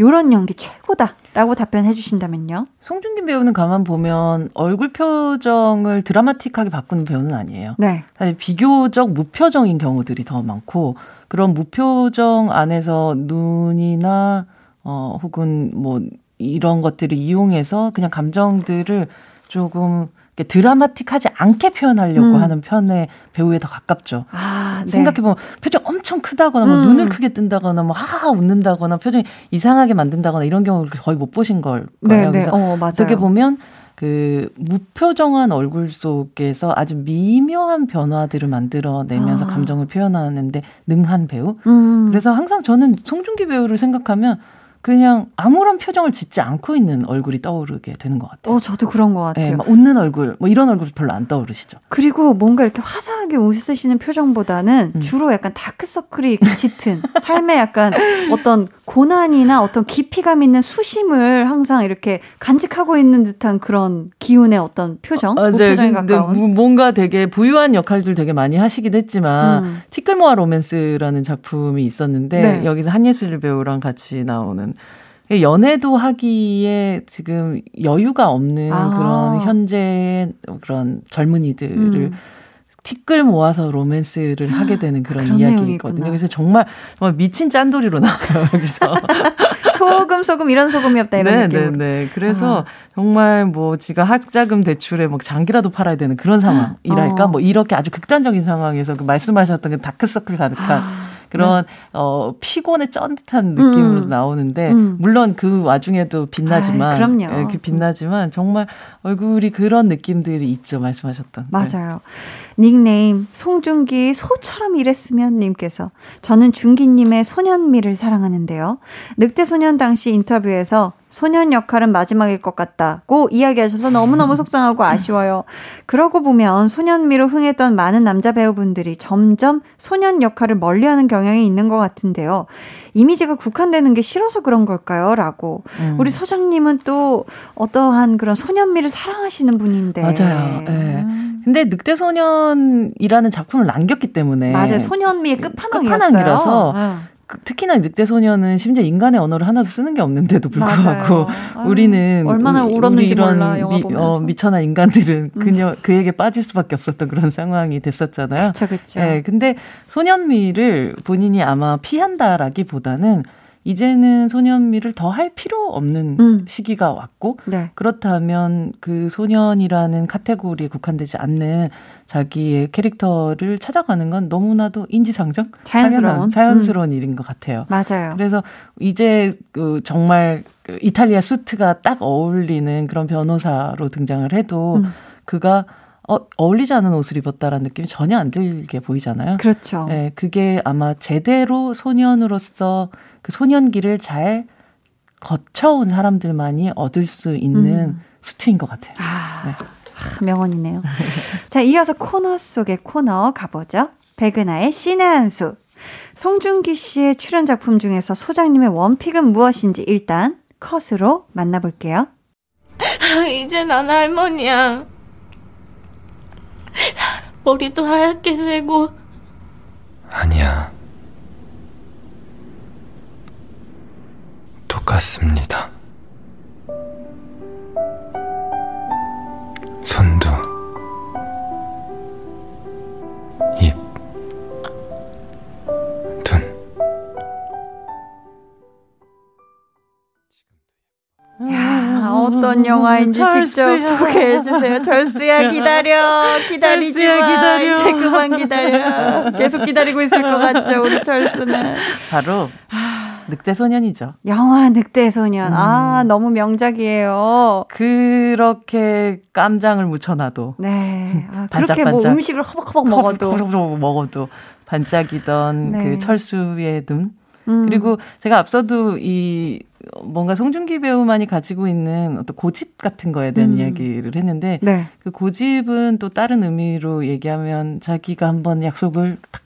요런 연기 최고다라고 답변해 주신다면요. 송중기 배우는 가만 보면 얼굴 표정을 드라마틱하게 바꾸는 배우는 아니에요. 네. 사실 비교적 무표정인 경우들이 더 많고 그런 무표정 안에서 눈이나 어 혹은 뭐 이런 것들을 이용해서 그냥 감정들을 조금 드라마틱하지 않게 표현하려고 음. 하는 편의 배우에 더 가깝죠. 아, 네. 생각해보면 표정 엄청 크다거나 뭐 음. 눈을 크게 뜬다거나 뭐 하하 웃는다거나 표정이 이상하게 만든다거나 이런 경우를 거의 못 보신 걸 거예요. 네, 네. 그래서 어. 어떻게 보면 그 무표정한 얼굴 속에서 아주 미묘한 변화들을 만들어내면서 아. 감정을 표현하는데 능한 배우. 음. 그래서 항상 저는 송중기 배우를 생각하면 그냥 아무런 표정을 짓지 않고 있는 얼굴이 떠오르게 되는 것 같아요. 어, 저도 그런 것 같아요. 네, 막 웃는 얼굴, 뭐 이런 얼굴 별로 안 떠오르시죠. 그리고 뭔가 이렇게 화사하게 웃으시는 표정보다는 음. 주로 약간 다크서클이 짙은 삶에 약간 어떤 고난이나 어떤 깊이감 있는 수심을 항상 이렇게 간직하고 있는 듯한 그런 기운의 어떤 표정, 맞아요. 무표정에 근데 가까운. 뭐- 뭔가 되게 부유한 역할들 되게 많이 하시긴 했지만 음. 티끌모아 로맨스라는 작품이 있었는데 네. 여기서 한예슬 배우랑 같이 나오는 연애도 하기에 지금 여유가 없는 아. 그런 현재의 그런 젊은이들을 음. 티끌 모아서 로맨스를 하게 되는 그런, 그런 이야기거든요. 그래서 정말 정말 미친 짠돌이로 나와요 여기서. 소금 소금 이런 소금이 없다 이런 네, 느낌. 네, 네. 그래서 아. 정말 뭐 지가 학자금 대출에 뭐 장기라도 팔아야 되는 그런 상황이랄까 어. 뭐 이렇게 아주 극단적인 상황에서 그 말씀하셨던 그 다크서클 가득한 그런 어 피곤에 쩐 듯한 느낌으로 음. 나오는데 음. 물론 그 와중에도 빛나지만 아이, 그럼요. 예, 그 빛나지만 정말 얼굴이 그런 느낌들이 있죠 말씀하셨던. 네. 맞아요. 닉네임 송중기 소처럼 일했으면 님께서 저는 중기님의 소년미를 사랑하는데요. 늑대 소년 당시 인터뷰에서 소년 역할은 마지막일 것 같다고 이야기하셔서 너무너무 속상하고 아쉬워요. 그러고 보면 소년미로 흥했던 많은 남자 배우분들이 점점 소년 역할을 멀리하는 경향이 있는 것 같은데요. 이미지가 국한되는 게 싫어서 그런 걸까요? 라고. 음. 우리 소장님은 또 어떠한 그런 소년미를 사랑하시는 분인데. 맞아요. 예. 근데 늑대 소년이라는 작품을 남겼기 때문에 맞아요. 소년미의 끝판왕이었어요. 끝판왕이라서 응. 그- 특히나 늑대소년은 심지어 인간의 언어를 하나도 쓰는 게 없는데도 불구하고 맞아요. 우리는 얼마나 우리- 울었는지 우리 이런 몰라, 미. 음. 어, 미천한 인간들은 그녀 그에게 빠질 수밖에 없었던 그런 상황이 됐었잖아요. 그쵸, 그쵸. 예, 근데 소년미를 본인이 아마 피한다라기보다는 이제는 소년미를 더 할 필요 없는 음. 시기가 왔고 네. 그렇다면 그 소년이라는 카테고리에 국한되지 않는 자기의 캐릭터를 찾아가는 건 너무나도 인지상정? 자연스러운. 자연스러운 일인 것 같아요. 맞아요. 그래서 이제 그 정말 그 이탈리아 수트가 딱 어울리는 그런 변호사로 등장을 해도 음. 그가 어, 어울리지 않은 옷을 입었다라는 느낌이 전혀 안 들게 보이잖아요. 그렇죠. 예, 그게 아마 제대로 소년으로서 그 소년기를 잘 거쳐온 사람들만이 얻을 수 있는 음. 수트인 것 같아요. 아, 아, 명언이네요. 자, 이어서 코너 속의 코너 가보죠. 백은하의 신의 한 수. 송중기 씨의 출연 작품 중에서 소장님의 원픽은 무엇인지 일단 컷으로 만나볼게요. 이제 난 할머니야. 머리도 하얗게 새고 아니야. 똑같습니다. 손도, 입, 눈. 야, 어떤 영화인지 직접 철수야. 소개해 주세요. 절수야 기다려. 기다리지 철수야, 마. 기다려. 이제 그만 기다려. 계속 기다리고 있을 것 같죠, 우리 철수는. 바로 늑대 소년이죠. 영화 늑대 소년. 음. 아, 너무 명작이에요. 그렇게 깜장을 묻혀놔도 네. 아, 그렇게 뭐. 음식을 허벅허벅 먹어도. 허벅허벅 먹어도 반짝이던 네. 그 철수의 눈. 음. 그리고 제가 앞서도 이 뭔가 송중기 배우만이 가지고 있는 어떤 고집 같은 거에 대한 음. 이야기를 했는데 네. 그 고집은 또 다른 의미로 얘기하면 자기가 한번 약속을 딱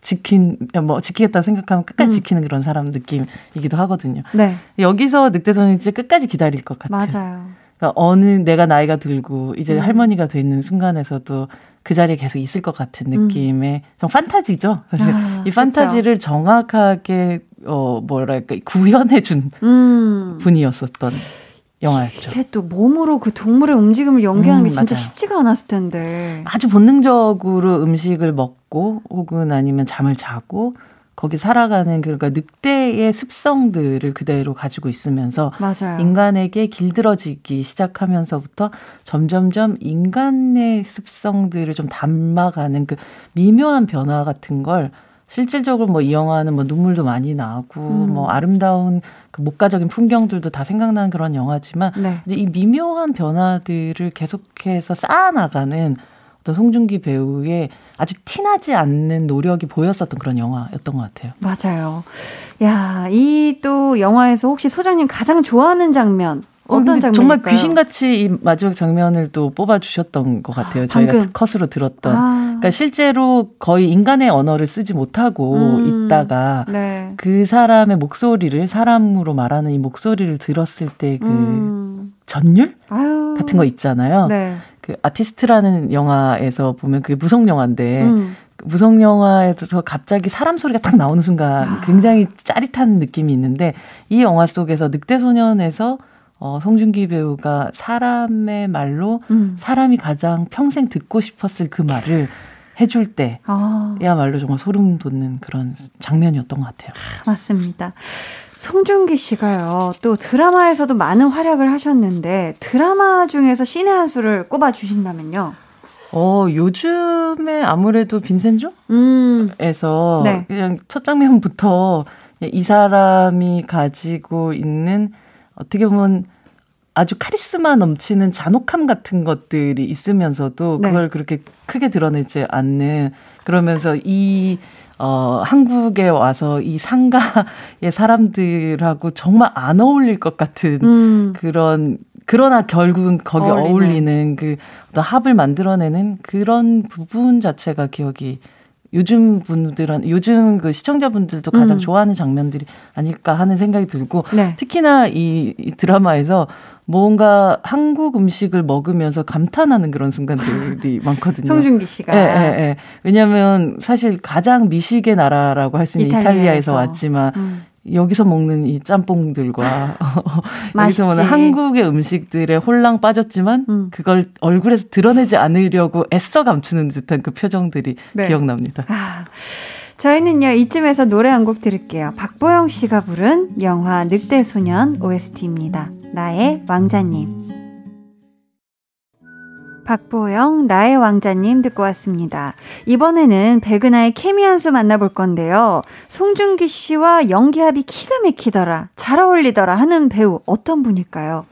지킨 뭐 지키겠다 생각하면 끝까지 음. 지키는 그런 사람 느낌이기도 하거든요. 네. 여기서 늑대소년이 진짜 끝까지 기다릴 것 같아요. 맞아요. 그러니까 어느 내가 나이가 들고 이제 음. 할머니가 돼 있는 순간에서도 그 자리에 계속 있을 것 같은 느낌의 좀 판타지죠. 사실 음. 아, 이 판타지를 정확하게 어 뭐랄까 구현해 준 음. 분이었었던 영화였죠. 이게 또 몸으로 그 동물의 움직임을 연기하는 음, 게 진짜 맞아요. 쉽지가 않았을 텐데. 아주 본능적으로 음식을 먹고 혹은 아니면 잠을 자고 거기 살아가는 그러니까 늑대의 습성들을 그대로 가지고 있으면서 맞아요. 인간에게 길들어지기 시작하면서부터 점점점 인간의 습성들을 좀 닮아가는 그 미묘한 변화 같은 걸 실질적으로 뭐 이 영화는 뭐 눈물도 많이 나고 음. 뭐 아름다운 그 목가적인 풍경들도 다 생각나는 그런 영화지만 네. 이제 이 미묘한 변화들을 계속해서 쌓아나가는 어떤 송중기 배우의 아주 티나지 않는 노력이 보였었던 그런 영화였던 것 같아요. 맞아요. 야, 이 또 영화에서 혹시 소장님 가장 좋아하는 장면 어, 어떤 장면일까요? 정말 귀신같이 이 마지막 장면을 또 뽑아주셨던 것 같아요. 저희가 방금. 컷으로 들었던. 아, 그러니까 실제로 거의 인간의 언어를 쓰지 못하고 음, 있다가 네. 그 사람의 목소리를 사람으로 말하는 이 목소리를 들었을 때그 음, 전율 아유. 같은 거 있잖아요. 네. 그 아티스트라는 영화에서 보면 그게 무성 영화인데 음, 그 무성 영화에서 갑자기 사람 소리가 딱 나오는 순간 굉장히 짜릿한 느낌이 있는데 이 영화 속에서 늑대 소년에서 어, 송중기 배우가 사람의 말로 음. 사람이 가장 평생 듣고 싶었을 그 말을 해줄 때 아, 야말로 정말 소름 돋는 그런 장면이었던 것 같아요. 맞습니다. 송중기 씨가요, 또 드라마에서도 많은 활약을 하셨는데, 드라마 중에서 신의 한 수를 꼽아 주신다면요? 어, 요즘에 아무래도 빈센조에서 음. 네. 그냥 첫 장면부터 이 사람이 가지고 있는 어떻게 보면 아주 카리스마 넘치는 잔혹함 같은 것들이 있으면서도 네. 그걸 그렇게 크게 드러내지 않는 그러면서 이 어, 한국에 와서 이 상가의 사람들하고 정말 안 어울릴 것 같은 음. 그런 그러나 결국은 거기 어울리는. 어울리는 그 어떤 합을 만들어내는 그런 부분 자체가 기억이 요즘 분들은 요즘 그 시청자분들도 가장 음. 좋아하는 장면들이 아닐까 하는 생각이 들고 네. 특히나 이, 이 드라마에서 뭔가 한국 음식을 먹으면서 감탄하는 그런 순간들이 많거든요. 송중기 씨가. 예, 예, 예. 왜냐하면 사실 가장 미식의 나라라고 할 수 있는 이탈리아에서. 이탈리아에서 왔지만 음. 여기서 먹는 이 짬뽕들과. 여기서 먹는 한국의 음식들에 홀랑 빠졌지만 음. 그걸 얼굴에서 드러내지 않으려고 애써 감추는 듯한 그 표정들이 네. 기억납니다. 아, 저희는요, 이쯤에서 노래 한 곡 들을게요. 박보영 씨가 부른 영화 늑대 소년 OST입니다. 나의 왕자님. 박보영, 나의 왕자님 듣고 왔습니다. 이번에는 백은하의 케미 한 수 만나볼 건데요. 송중기 씨와 연기합이 기가 막히더라, 잘 어울리더라 하는 배우 어떤 분일까요?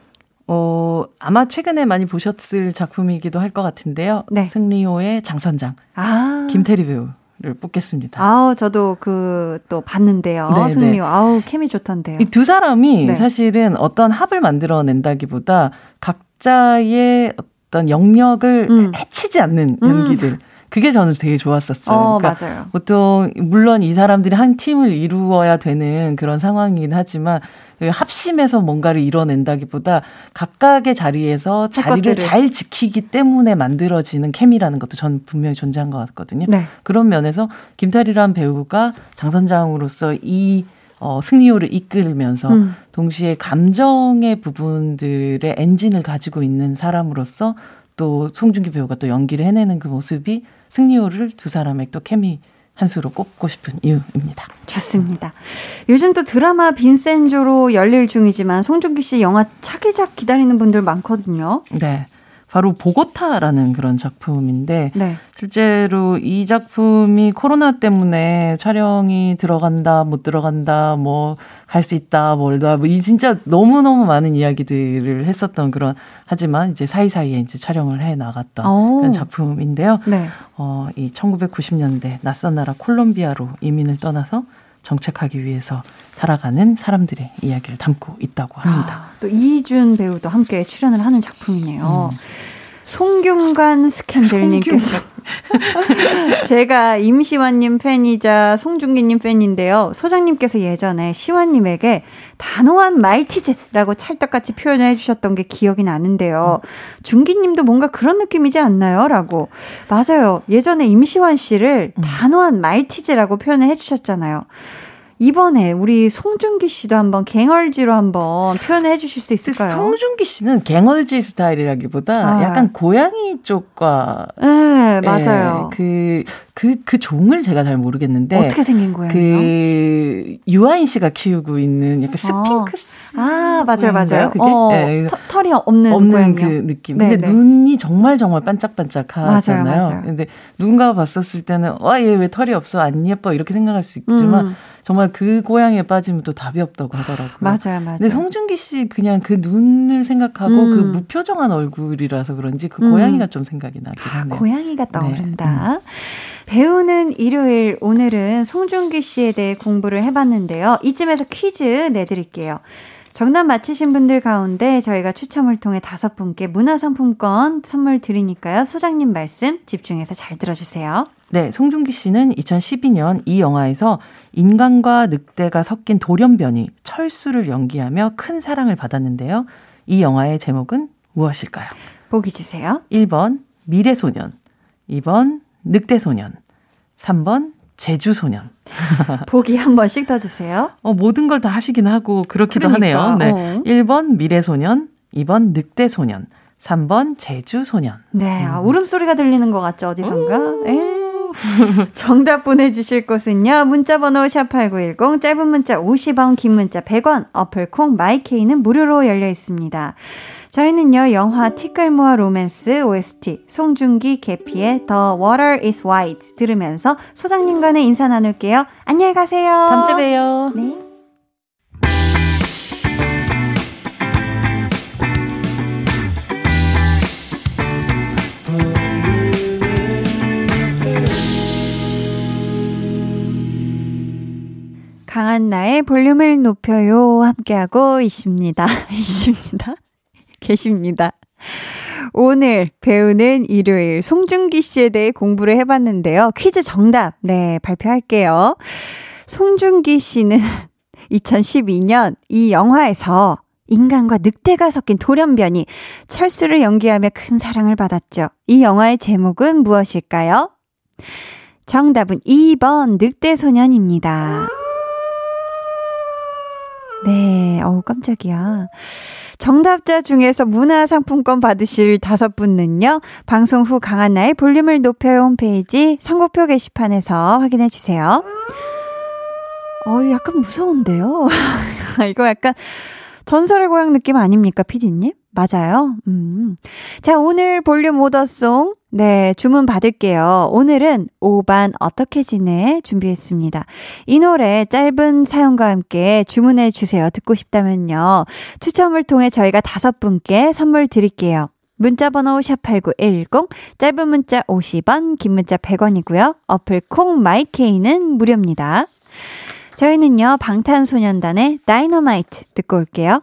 어, 아마 최근에 많이 보셨을 작품이기도 할 것 같은데요. 네. 승리호의 장선장, 아. 김태리 배우 를 뽑겠습니다. 아우, 저도 그, 또 봤는데요. 네, 승리호. 네. 아우, 케미 좋던데요. 이 두 사람이 네. 사실은 어떤 합을 만들어낸다기보다 각자의 어떤 영역을 음. 해치지 않는 음. 연기들. 그게 저는 되게 좋았었어요. 어, 그러니까 맞아요. 보통 물론 이 사람들이 한 팀을 이루어야 되는 그런 상황이긴 하지만 그 합심해서 뭔가를 이뤄낸다기보다 각각의 자리에서 자리를. 잘 지키기 때문에 만들어지는 케미라는 것도 저는 분명히 존재한 것 같거든요. 네. 그런 면에서 김태리란 배우가 장선장으로서 이 어, 승리호를 이끌면서 음. 동시에 감정의 부분들의 엔진을 가지고 있는 사람으로서 또 송중기 배우가 또 연기를 해내는 그 모습이 승리호를 두 사람의 또 케미 한 수로 꼽고 싶은 이유입니다. 좋습니다. 요즘 또 드라마 빈센조로 열릴 중이지만 송중기 씨 영화 차기작 기다리는 분들 많거든요. 네. 바로 보고타라는 그런 작품인데 네. 실제로 이 작품이 코로나 때문에 촬영이 들어간다 못 들어간다 뭐 갈 수 있다 멀다 뭐 이 진짜 너무 너무 많은 이야기들을 했었던 그런 하지만 이제 사이사이에 이제 촬영을 해 나갔던 오. 그런 작품인데요. 네. 어, 이 1990년대 낯선 나라 콜롬비아로 이민을 떠나서 정착하기 위해서 살아가는 사람들의 이야기를 담고 있다고 합니다. 아, 또 이준 배우도 함께 출연을 하는 작품이네요. 음. 송균관 스캔들님께서 제가 임시완님 팬이자 송중기님 팬인데요. 소장님께서 예전에 시완님에게 단호한 말티즈라고 찰떡같이 표현해 주셨던 게 기억이 나는데요. 중기님도 뭔가 그런 느낌이지 않나요? 라고. 맞아요. 예전에 임시완 씨를 단호한 말티즈라고 표현을 해 주셨잖아요. 이번에 우리 송중기 씨도 한번 갱얼지로 한번 표현해 주실 수 있을까요? 송중기 씨는 갱얼지 스타일이라기보다 아. 약간 고양이 쪽과 네, 맞아요. 예, 그, 그, 그 종을 제가 잘 모르겠는데. 어떻게 생긴 거예요? 그, 유아인 씨가 키우고 있는 약간 스핑크스. 아, 맞아요, 맞아요. 그게? 어, 예, 터- 털이 없는 없는 고양이요. 그 느낌. 네, 근데 네. 눈이 정말 정말 반짝반짝하잖아요. 맞아요, 맞아요. 근데 누군가가 봤었을 때는 와, 얘 왜 털이 없어? 안 예뻐? 이렇게 생각할 수 있지만 음. 정말 그 고양이에 빠지면 또 답이 없다고 하더라고요. 맞아요, 맞아요. 근데 송중기 씨 그냥 그 눈을 생각하고 음. 그 무표정한 얼굴이라서 그런지 그 음. 고양이가 좀 생각이 나긴 하네요. 고양이가 네. 떠오른다. 배우는 일요일 오늘은 송중기 씨에 대해 공부를 해봤는데요. 이쯤에서 퀴즈 내드릴게요. 정답 맞히신 분들 가운데 저희가 추첨을 통해 다섯 분께 문화상품권 선물 드리니까요. 소장님 말씀 집중해서 잘 들어주세요. 네, 송중기 씨는 2012년 이 영화에서 인간과 늑대가 섞인 돌연변이 철수를 연기하며 큰 사랑을 받았는데요. 이 영화의 제목은 무엇일까요? 보기 주세요. 1번 미래 소년, 2번 늑대 소년, 3번 제주 소년. 보기 한 번씩 더 주세요. 어, 모든 걸 다 하시긴 하고 그렇기도 그러니까, 하네요. 네. 어. 1번 미래 소년, 2번 늑대 소년, 3번 제주 소년. 네, 아, 울음소리가 들리는 것 같죠, 어디선가? 에 정답 보내주실 곳은요. 문자번호 샵8910, 짧은 문자 50원, 긴 문자 100원, 어플콩, 마이케이는 무료로 열려 있습니다. 저희는요, 영화 티끌모아 로맨스 OST, 송중기 개피의 The Water is White 들으면서 소장님과는 인사 나눌게요. 안녕히 가세요. 다음 주에 봬요. 네. 강한 나의 볼륨을 높여요. 함께하고 있습니다. 있습니다. 계십니다. 오늘 배우는 일요일 송중기 씨에 대해 공부를 해봤는데요. 퀴즈 정답, 네, 발표할게요. 송중기 씨는 2012년 이 영화에서 인간과 늑대가 섞인 돌연변이 철수를 연기하며 큰 사랑을 받았죠. 이 영화의 제목은 무엇일까요? 정답은 2번 늑대소년입니다. 네, 어우, 깜짝이야. 정답자 중에서 문화상품권 받으실 다섯 분은요, 방송 후 강한 나의 볼륨을 높여요 홈페이지 선곡표 게시판에서 확인해 주세요. 어, 약간 무서운데요? 이거 약간 전설의 고향 느낌 아닙니까, 피디님? 맞아요. 음. 자, 오늘 볼륨 오더 song. 네, 주문 받을게요. 오늘은 오반 어떻게 지내 준비했습니다. 이 노래 짧은 사연과 함께 주문해 주세요. 듣고 싶다면요. 추첨을 통해 저희가 다섯 분께 선물 드릴게요. 문자번호 샵8910, 짧은 문자 50원, 긴 문자 100원이고요. 어플 콩 마이케이는 무료입니다. 저희는요, 방탄소년단의 다이너마이트 듣고 올게요.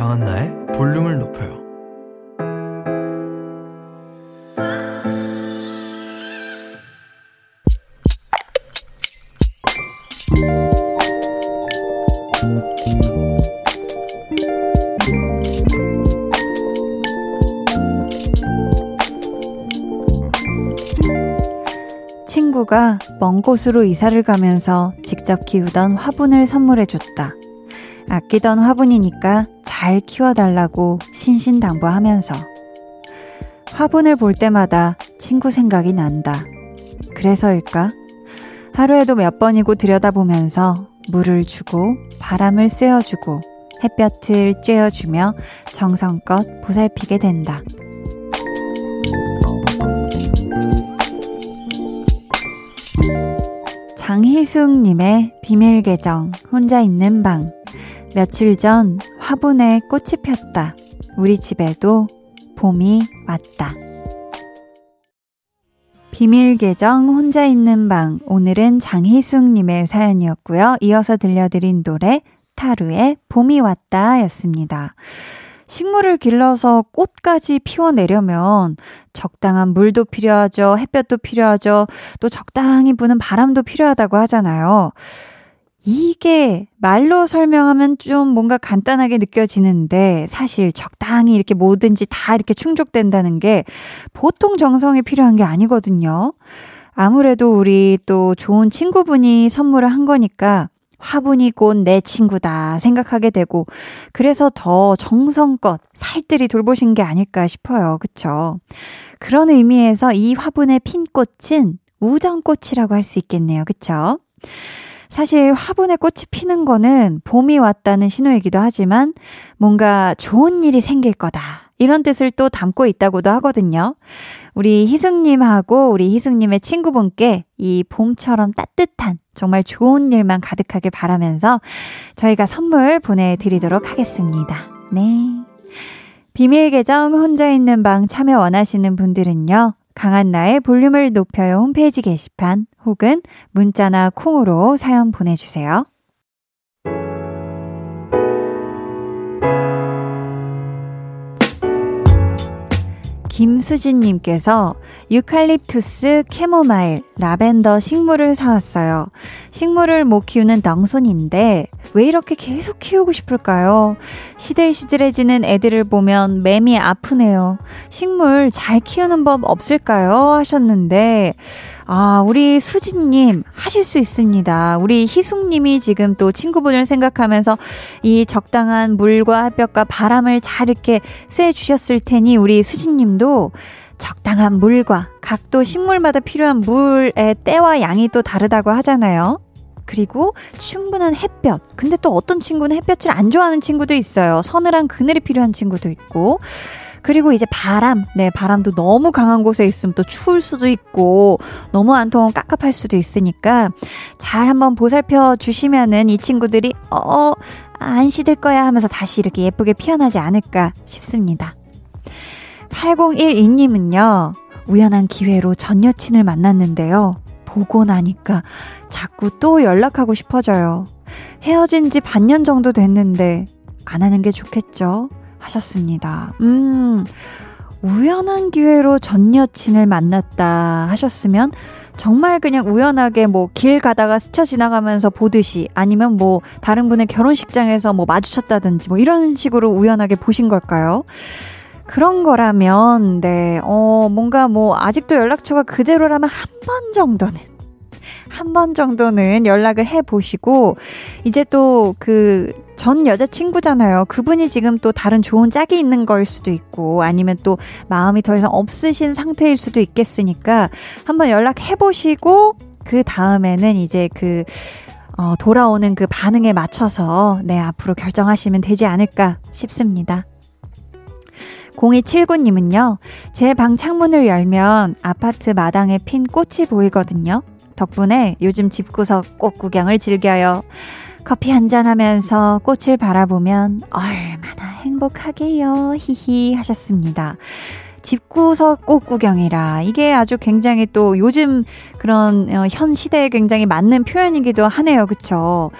강한나의 볼륨을 높여요. 친구가 먼 곳으로 이사를 가면서 직접 키우던 화분을 선물해줬다. 아끼던 화분이니까 잘 키워달라고 신신당부하면서 화분을 볼 때마다 친구 생각이 난다. 그래서일까? 하루에도 몇 번이고 들여다보면서 물을 주고 바람을 쐬어주고 햇볕을 쬐어주며 정성껏 보살피게 된다. 장희숙님의 비밀 계정, 혼자 있는 방. 며칠 전 화분에 꽃이 폈다. 우리 집에도 봄이 왔다. 비밀 계정 혼자 있는 방. 오늘은 장희숙님의 사연이었고요. 이어서 들려드린 노래 타루의 봄이 왔다 였습니다. 식물을 길러서 꽃까지 피워내려면 적당한 물도 필요하죠. 햇볕도 필요하죠. 또 적당히 부는 바람도 필요하다고 하잖아요. 이게 말로 설명하면 좀 뭔가 간단하게 느껴지는데 사실 적당히 이렇게 뭐든지 다 이렇게 충족된다는 게 보통 정성이 필요한 게 아니거든요. 아무래도 우리 또 좋은 친구분이 선물을 한 거니까 화분이 곧 내 친구다 생각하게 되고 그래서 더 정성껏 살뜰히 돌보신 게 아닐까 싶어요. 그쵸? 그런 의미에서 이 화분의 핀 꽃은 우정꽃이라고 할 수 있겠네요. 그쵸? 사실 화분에 꽃이 피는 거는 봄이 왔다는 신호이기도 하지만 뭔가 좋은 일이 생길 거다. 이런 뜻을 또 담고 있다고도 하거든요. 우리 희숙님하고 우리 희숙님의 친구분께 이 봄처럼 따뜻한 정말 좋은 일만 가득하게 바라면서 저희가 선물 보내드리도록 하겠습니다. 네. 비밀 계정 혼자 있는 방 참여 원하시는 분들은요. 강한나의 볼륨을 높여요 홈페이지 게시판 혹은 문자나 콩으로 사연 보내주세요. 김수진님께서 유칼립투스, 캐모마일, 라벤더 식물을 사왔어요. 식물을 못 키우는 똥손인데 왜 이렇게 계속 키우고 싶을까요? 시들시들해지는 애들을 보면 맴이 아프네요. 식물 잘 키우는 법 없을까요? 하셨는데 아, 우리 수진님, 하실 수 있습니다. 우리 희숙님이 지금 또 친구분을 생각하면서 이 적당한 물과 햇볕과 바람을 잘 이렇게 쐬 주셨을 테니 우리 수진님도 적당한 물과 각도 식물마다 필요한 물의 때와 양이 또 다르다고 하잖아요. 그리고 충분한 햇볕. 근데 또 어떤 친구는 햇볕을 안 좋아하는 친구도 있어요. 서늘한 그늘이 필요한 친구도 있고. 그리고 이제 바람. 네, 바람도 너무 강한 곳에 있으면 또 추울 수도 있고, 너무 안 통하면 깝깝할 수도 있으니까, 잘 한번 보살펴 주시면은 이 친구들이, 어, 안 시들 거야 하면서 다시 이렇게 예쁘게 피어나지 않을까 싶습니다. 8012님은요, 우연한 기회로 전 여친을 만났는데요. 보고 나니까 자꾸 또 연락하고 싶어져요. 헤어진 지 반년 정도 됐는데, 안 하는 게 좋겠죠? 하셨습니다. 음, 우연한 기회로 전 여친을 만났다 하셨으면 정말 그냥 우연하게 뭐 길 가다가 스쳐 지나가면서 보듯이 아니면 뭐 다른 분의 결혼식장에서 뭐 마주쳤다든지 뭐 이런 식으로 우연하게 보신 걸까요? 그런 거라면, 네, 어, 뭔가 뭐 아직도 연락처가 그대로라면 한 번 정도는 한번 정도는 연락을 해 보시고 이제 또 그 전 여자친구잖아요. 그분이 지금 또 다른 좋은 짝이 있는 걸 수도 있고 아니면 또 마음이 더 이상 없으신 상태일 수도 있겠으니까 한번 연락해 보시고 그 다음에는 이제 그 어, 돌아오는 그 반응에 맞춰서 네, 앞으로 결정하시면 되지 않을까 싶습니다. 0279님은요, 제 방 창문을 열면 아파트 마당에 핀 꽃이 보이거든요. 덕분에 요즘 집구석 꽃 구경을 즐겨요. 커피 한 잔 하면서 꽃을 바라보면 얼마나 행복하게요. 히히 하셨습니다. 집구석 꽃 구경이라 이게 아주 굉장히 또 요즘 그런 어, 현 시대에 굉장히 맞는 표현이기도 하네요. 그쵸?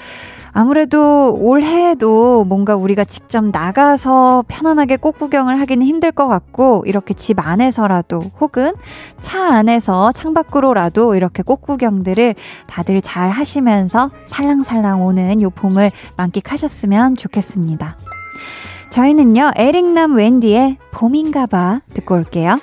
아무래도 올해에도 뭔가 우리가 직접 나가서 편안하게 꽃 구경을 하기는 힘들 것 같고, 이렇게 집 안에서라도 혹은 차 안에서 창밖으로라도 이렇게 꽃 구경들을 다들 잘 하시면서 살랑살랑 오는 요 봄을 만끽하셨으면 좋겠습니다. 저희는요, 에릭남 웬디의 봄인가봐 듣고 올게요.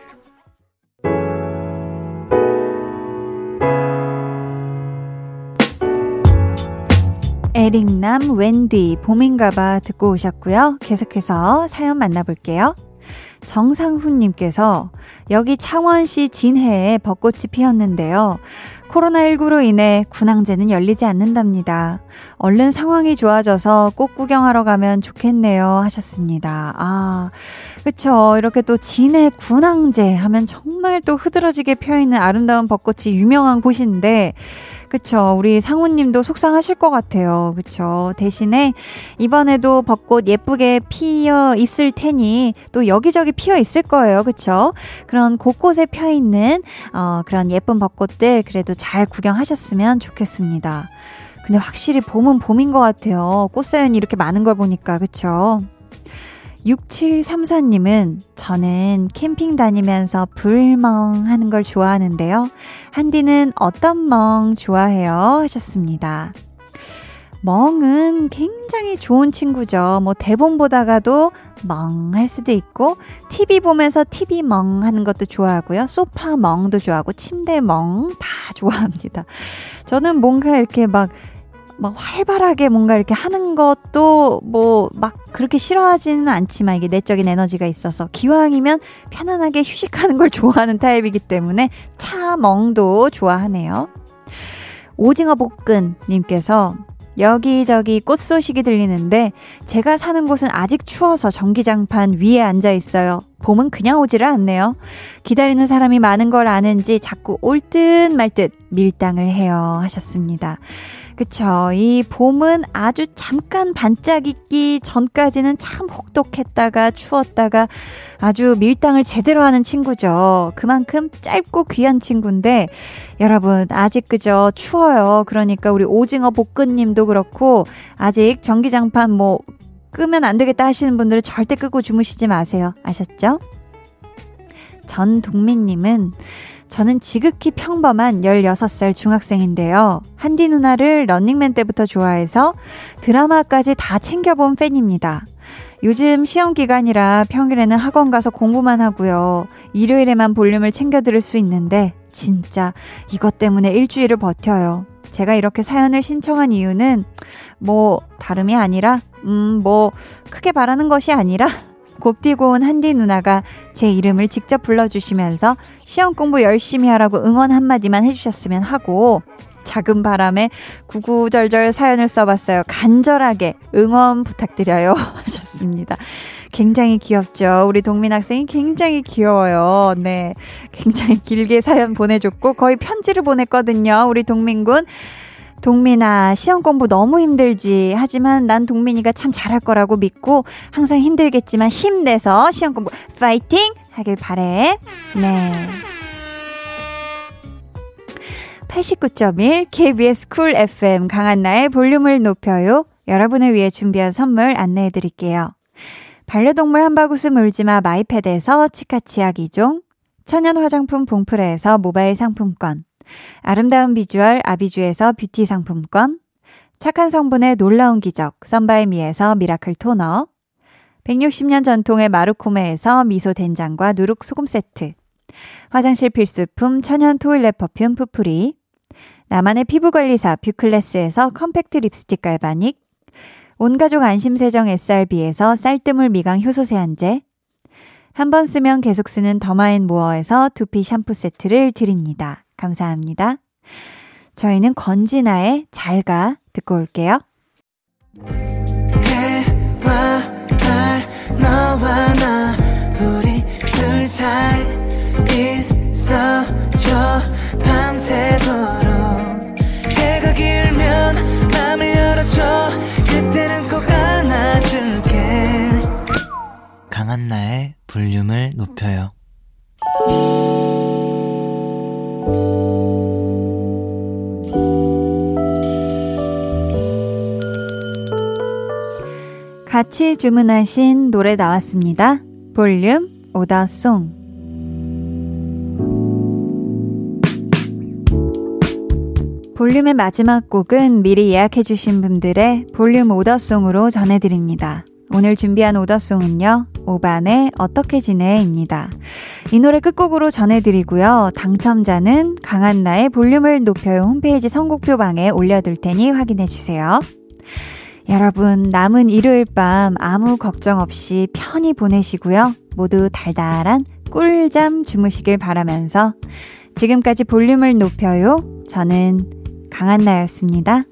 에릭남, 웬디, 봄인가봐 듣고 오셨고요. 계속해서 사연 만나볼게요. 정상훈님께서 여기 창원시 진해에 벚꽃이 피었는데요. 코로나19로 인해 군항제는 열리지 않는답니다. 얼른 상황이 좋아져서 꽃 구경하러 가면 좋겠네요. 하셨습니다. 아, 그쵸. 이렇게 또 진해 군항제 하면 정말 또 흐드러지게 펴있는 아름다운 벚꽃이 유명한 곳인데, 그쵸. 우리 상우님도 속상하실 것 같아요. 그쵸. 대신에 이번에도 벚꽃 예쁘게 피어 있을 테니 또 여기저기 피어 있을 거예요. 그쵸. 그런 곳곳에 펴 있는, 어, 그런 예쁜 벚꽃들 그래도 잘 구경하셨으면 좋겠습니다. 근데 확실히 봄은 봄인 것 같아요. 꽃사연이 이렇게 많은 걸 보니까. 그쵸. 6734님은 저는 캠핑 다니면서 불멍 하는 걸 좋아하는데요. 한디는 어떤 멍 좋아해요? 하셨습니다. 멍은 굉장히 좋은 친구죠. 뭐 대본 보다가도 멍 할 수도 있고, TV 보면서 TV 멍 하는 것도 좋아하고요. 소파 멍도 좋아하고, 침대 멍 다 좋아합니다. 저는 뭔가 이렇게 막 막 활발하게 뭔가 이렇게 하는 것도 뭐 막 그렇게 싫어하지는 않지만 이게 내적인 에너지가 있어서 기왕이면 편안하게 휴식하는 걸 좋아하는 타입이기 때문에 차멍도 좋아하네요. 오징어 볶은님께서 여기저기 꽃 소식이 들리는데 제가 사는 곳은 아직 추워서 전기장판 위에 앉아 있어요. 봄은 그냥 오지를 않네요. 기다리는 사람이 많은 걸 아는지 자꾸 올 듯 말듯 밀당을 해요. 하셨습니다. 그쵸. 이 봄은 아주 잠깐 반짝이기 전까지는 참 혹독했다가 추웠다가 아주 밀당을 제대로 하는 친구죠. 그만큼 짧고 귀한 친구인데, 여러분, 아직 그저 추워요. 그러니까 우리 오징어 볶음님도 그렇고, 아직 전기장판 뭐, 끄면 안 되겠다 하시는 분들은 절대 끄고 주무시지 마세요. 아셨죠? 전동민님은 저는 지극히 평범한 16살 중학생인데요. 한디 누나를 런닝맨 때부터 좋아해서 드라마까지 다 챙겨본 팬입니다. 요즘 시험 기간이라 평일에는 학원 가서 공부만 하고요. 일요일에만 볼륨을 챙겨 들을 수 있는데 진짜 이것 때문에 일주일을 버텨요. 제가 이렇게 사연을 신청한 이유는 뭐 다름이 아니라 음 뭐 크게 바라는 것이 아니라 곱디고 온 한디 누나가 제 이름을 직접 불러주시면서 시험 공부 열심히 하라고 응원 한마디만 해주셨으면 하고 작은 바람에 구구절절 사연을 써봤어요. 간절하게 응원 부탁드려요. 하셨습니다. 굉장히 귀엽죠. 우리 동민 학생이 굉장히 귀여워요. 네. 굉장히 길게 사연 보내줬고 거의 편지를 보냈거든요. 우리 동민군. 동민아, 시험 공부 너무 힘들지. 하지만 난 동민이가 참 잘할 거라고 믿고 항상 힘들겠지만 힘내서 시험 공부 파이팅! 하길 바래. 네. 89.1 KBS 쿨 FM 강한나의 볼륨을 높여요. 여러분을 위해 준비한 선물 안내해 드릴게요. 반려동물 한바구스 물지마 마이패드에서 치카치약 2종, 천연 화장품 봉프레에서 모바일 상품권, 아름다운 비주얼 아비주에서 뷰티 상품권, 착한 성분의 놀라운 기적 썬바이미에서 miracle 토너, 160년 전통의 마루코메에서 미소 된장과 누룩 소금 세트, 화장실 필수품 천연 toilet perfume 푸프리, 나만의 피부관리사 뷰클래스에서 컴팩트 립스틱 갈바닉, 온가족 안심세정 SRB에서 쌀뜨물 미강 효소 세안제, 한 번 쓰면 계속 쓰는 더마앤 모어에서 두피 샴푸 세트를 드립니다. 감사합니다. 저희는 건진아의 잘가 듣고 올게요. 해와 달 너와 나 우리 둘 사이 있어줘 밤새도록 해가 길면 맘을 열어줘 그때는 꼭 안아줄게 강한나의 볼륨을 높여요. 같이 주문하신 노래 나왔습니다. 볼륨 오더송. 볼륨의 마지막 곡은 미리 예약해주신 분들의 볼륨 오더송으로 전해드립니다. 오늘 준비한 오더송은요, 오반의 어떻게 지내입니다. 이 노래 끝곡으로 전해드리고요. 당첨자는 강한나의 볼륨을 높여요 홈페이지 선곡표 방에 올려둘 테니 확인해주세요. 여러분, 남은 일요일 밤 아무 걱정 없이 편히 보내시고요. 모두 달달한 꿀잠 주무시길 바라면서 지금까지 볼륨을 높여요. 저는 강한나였습니다.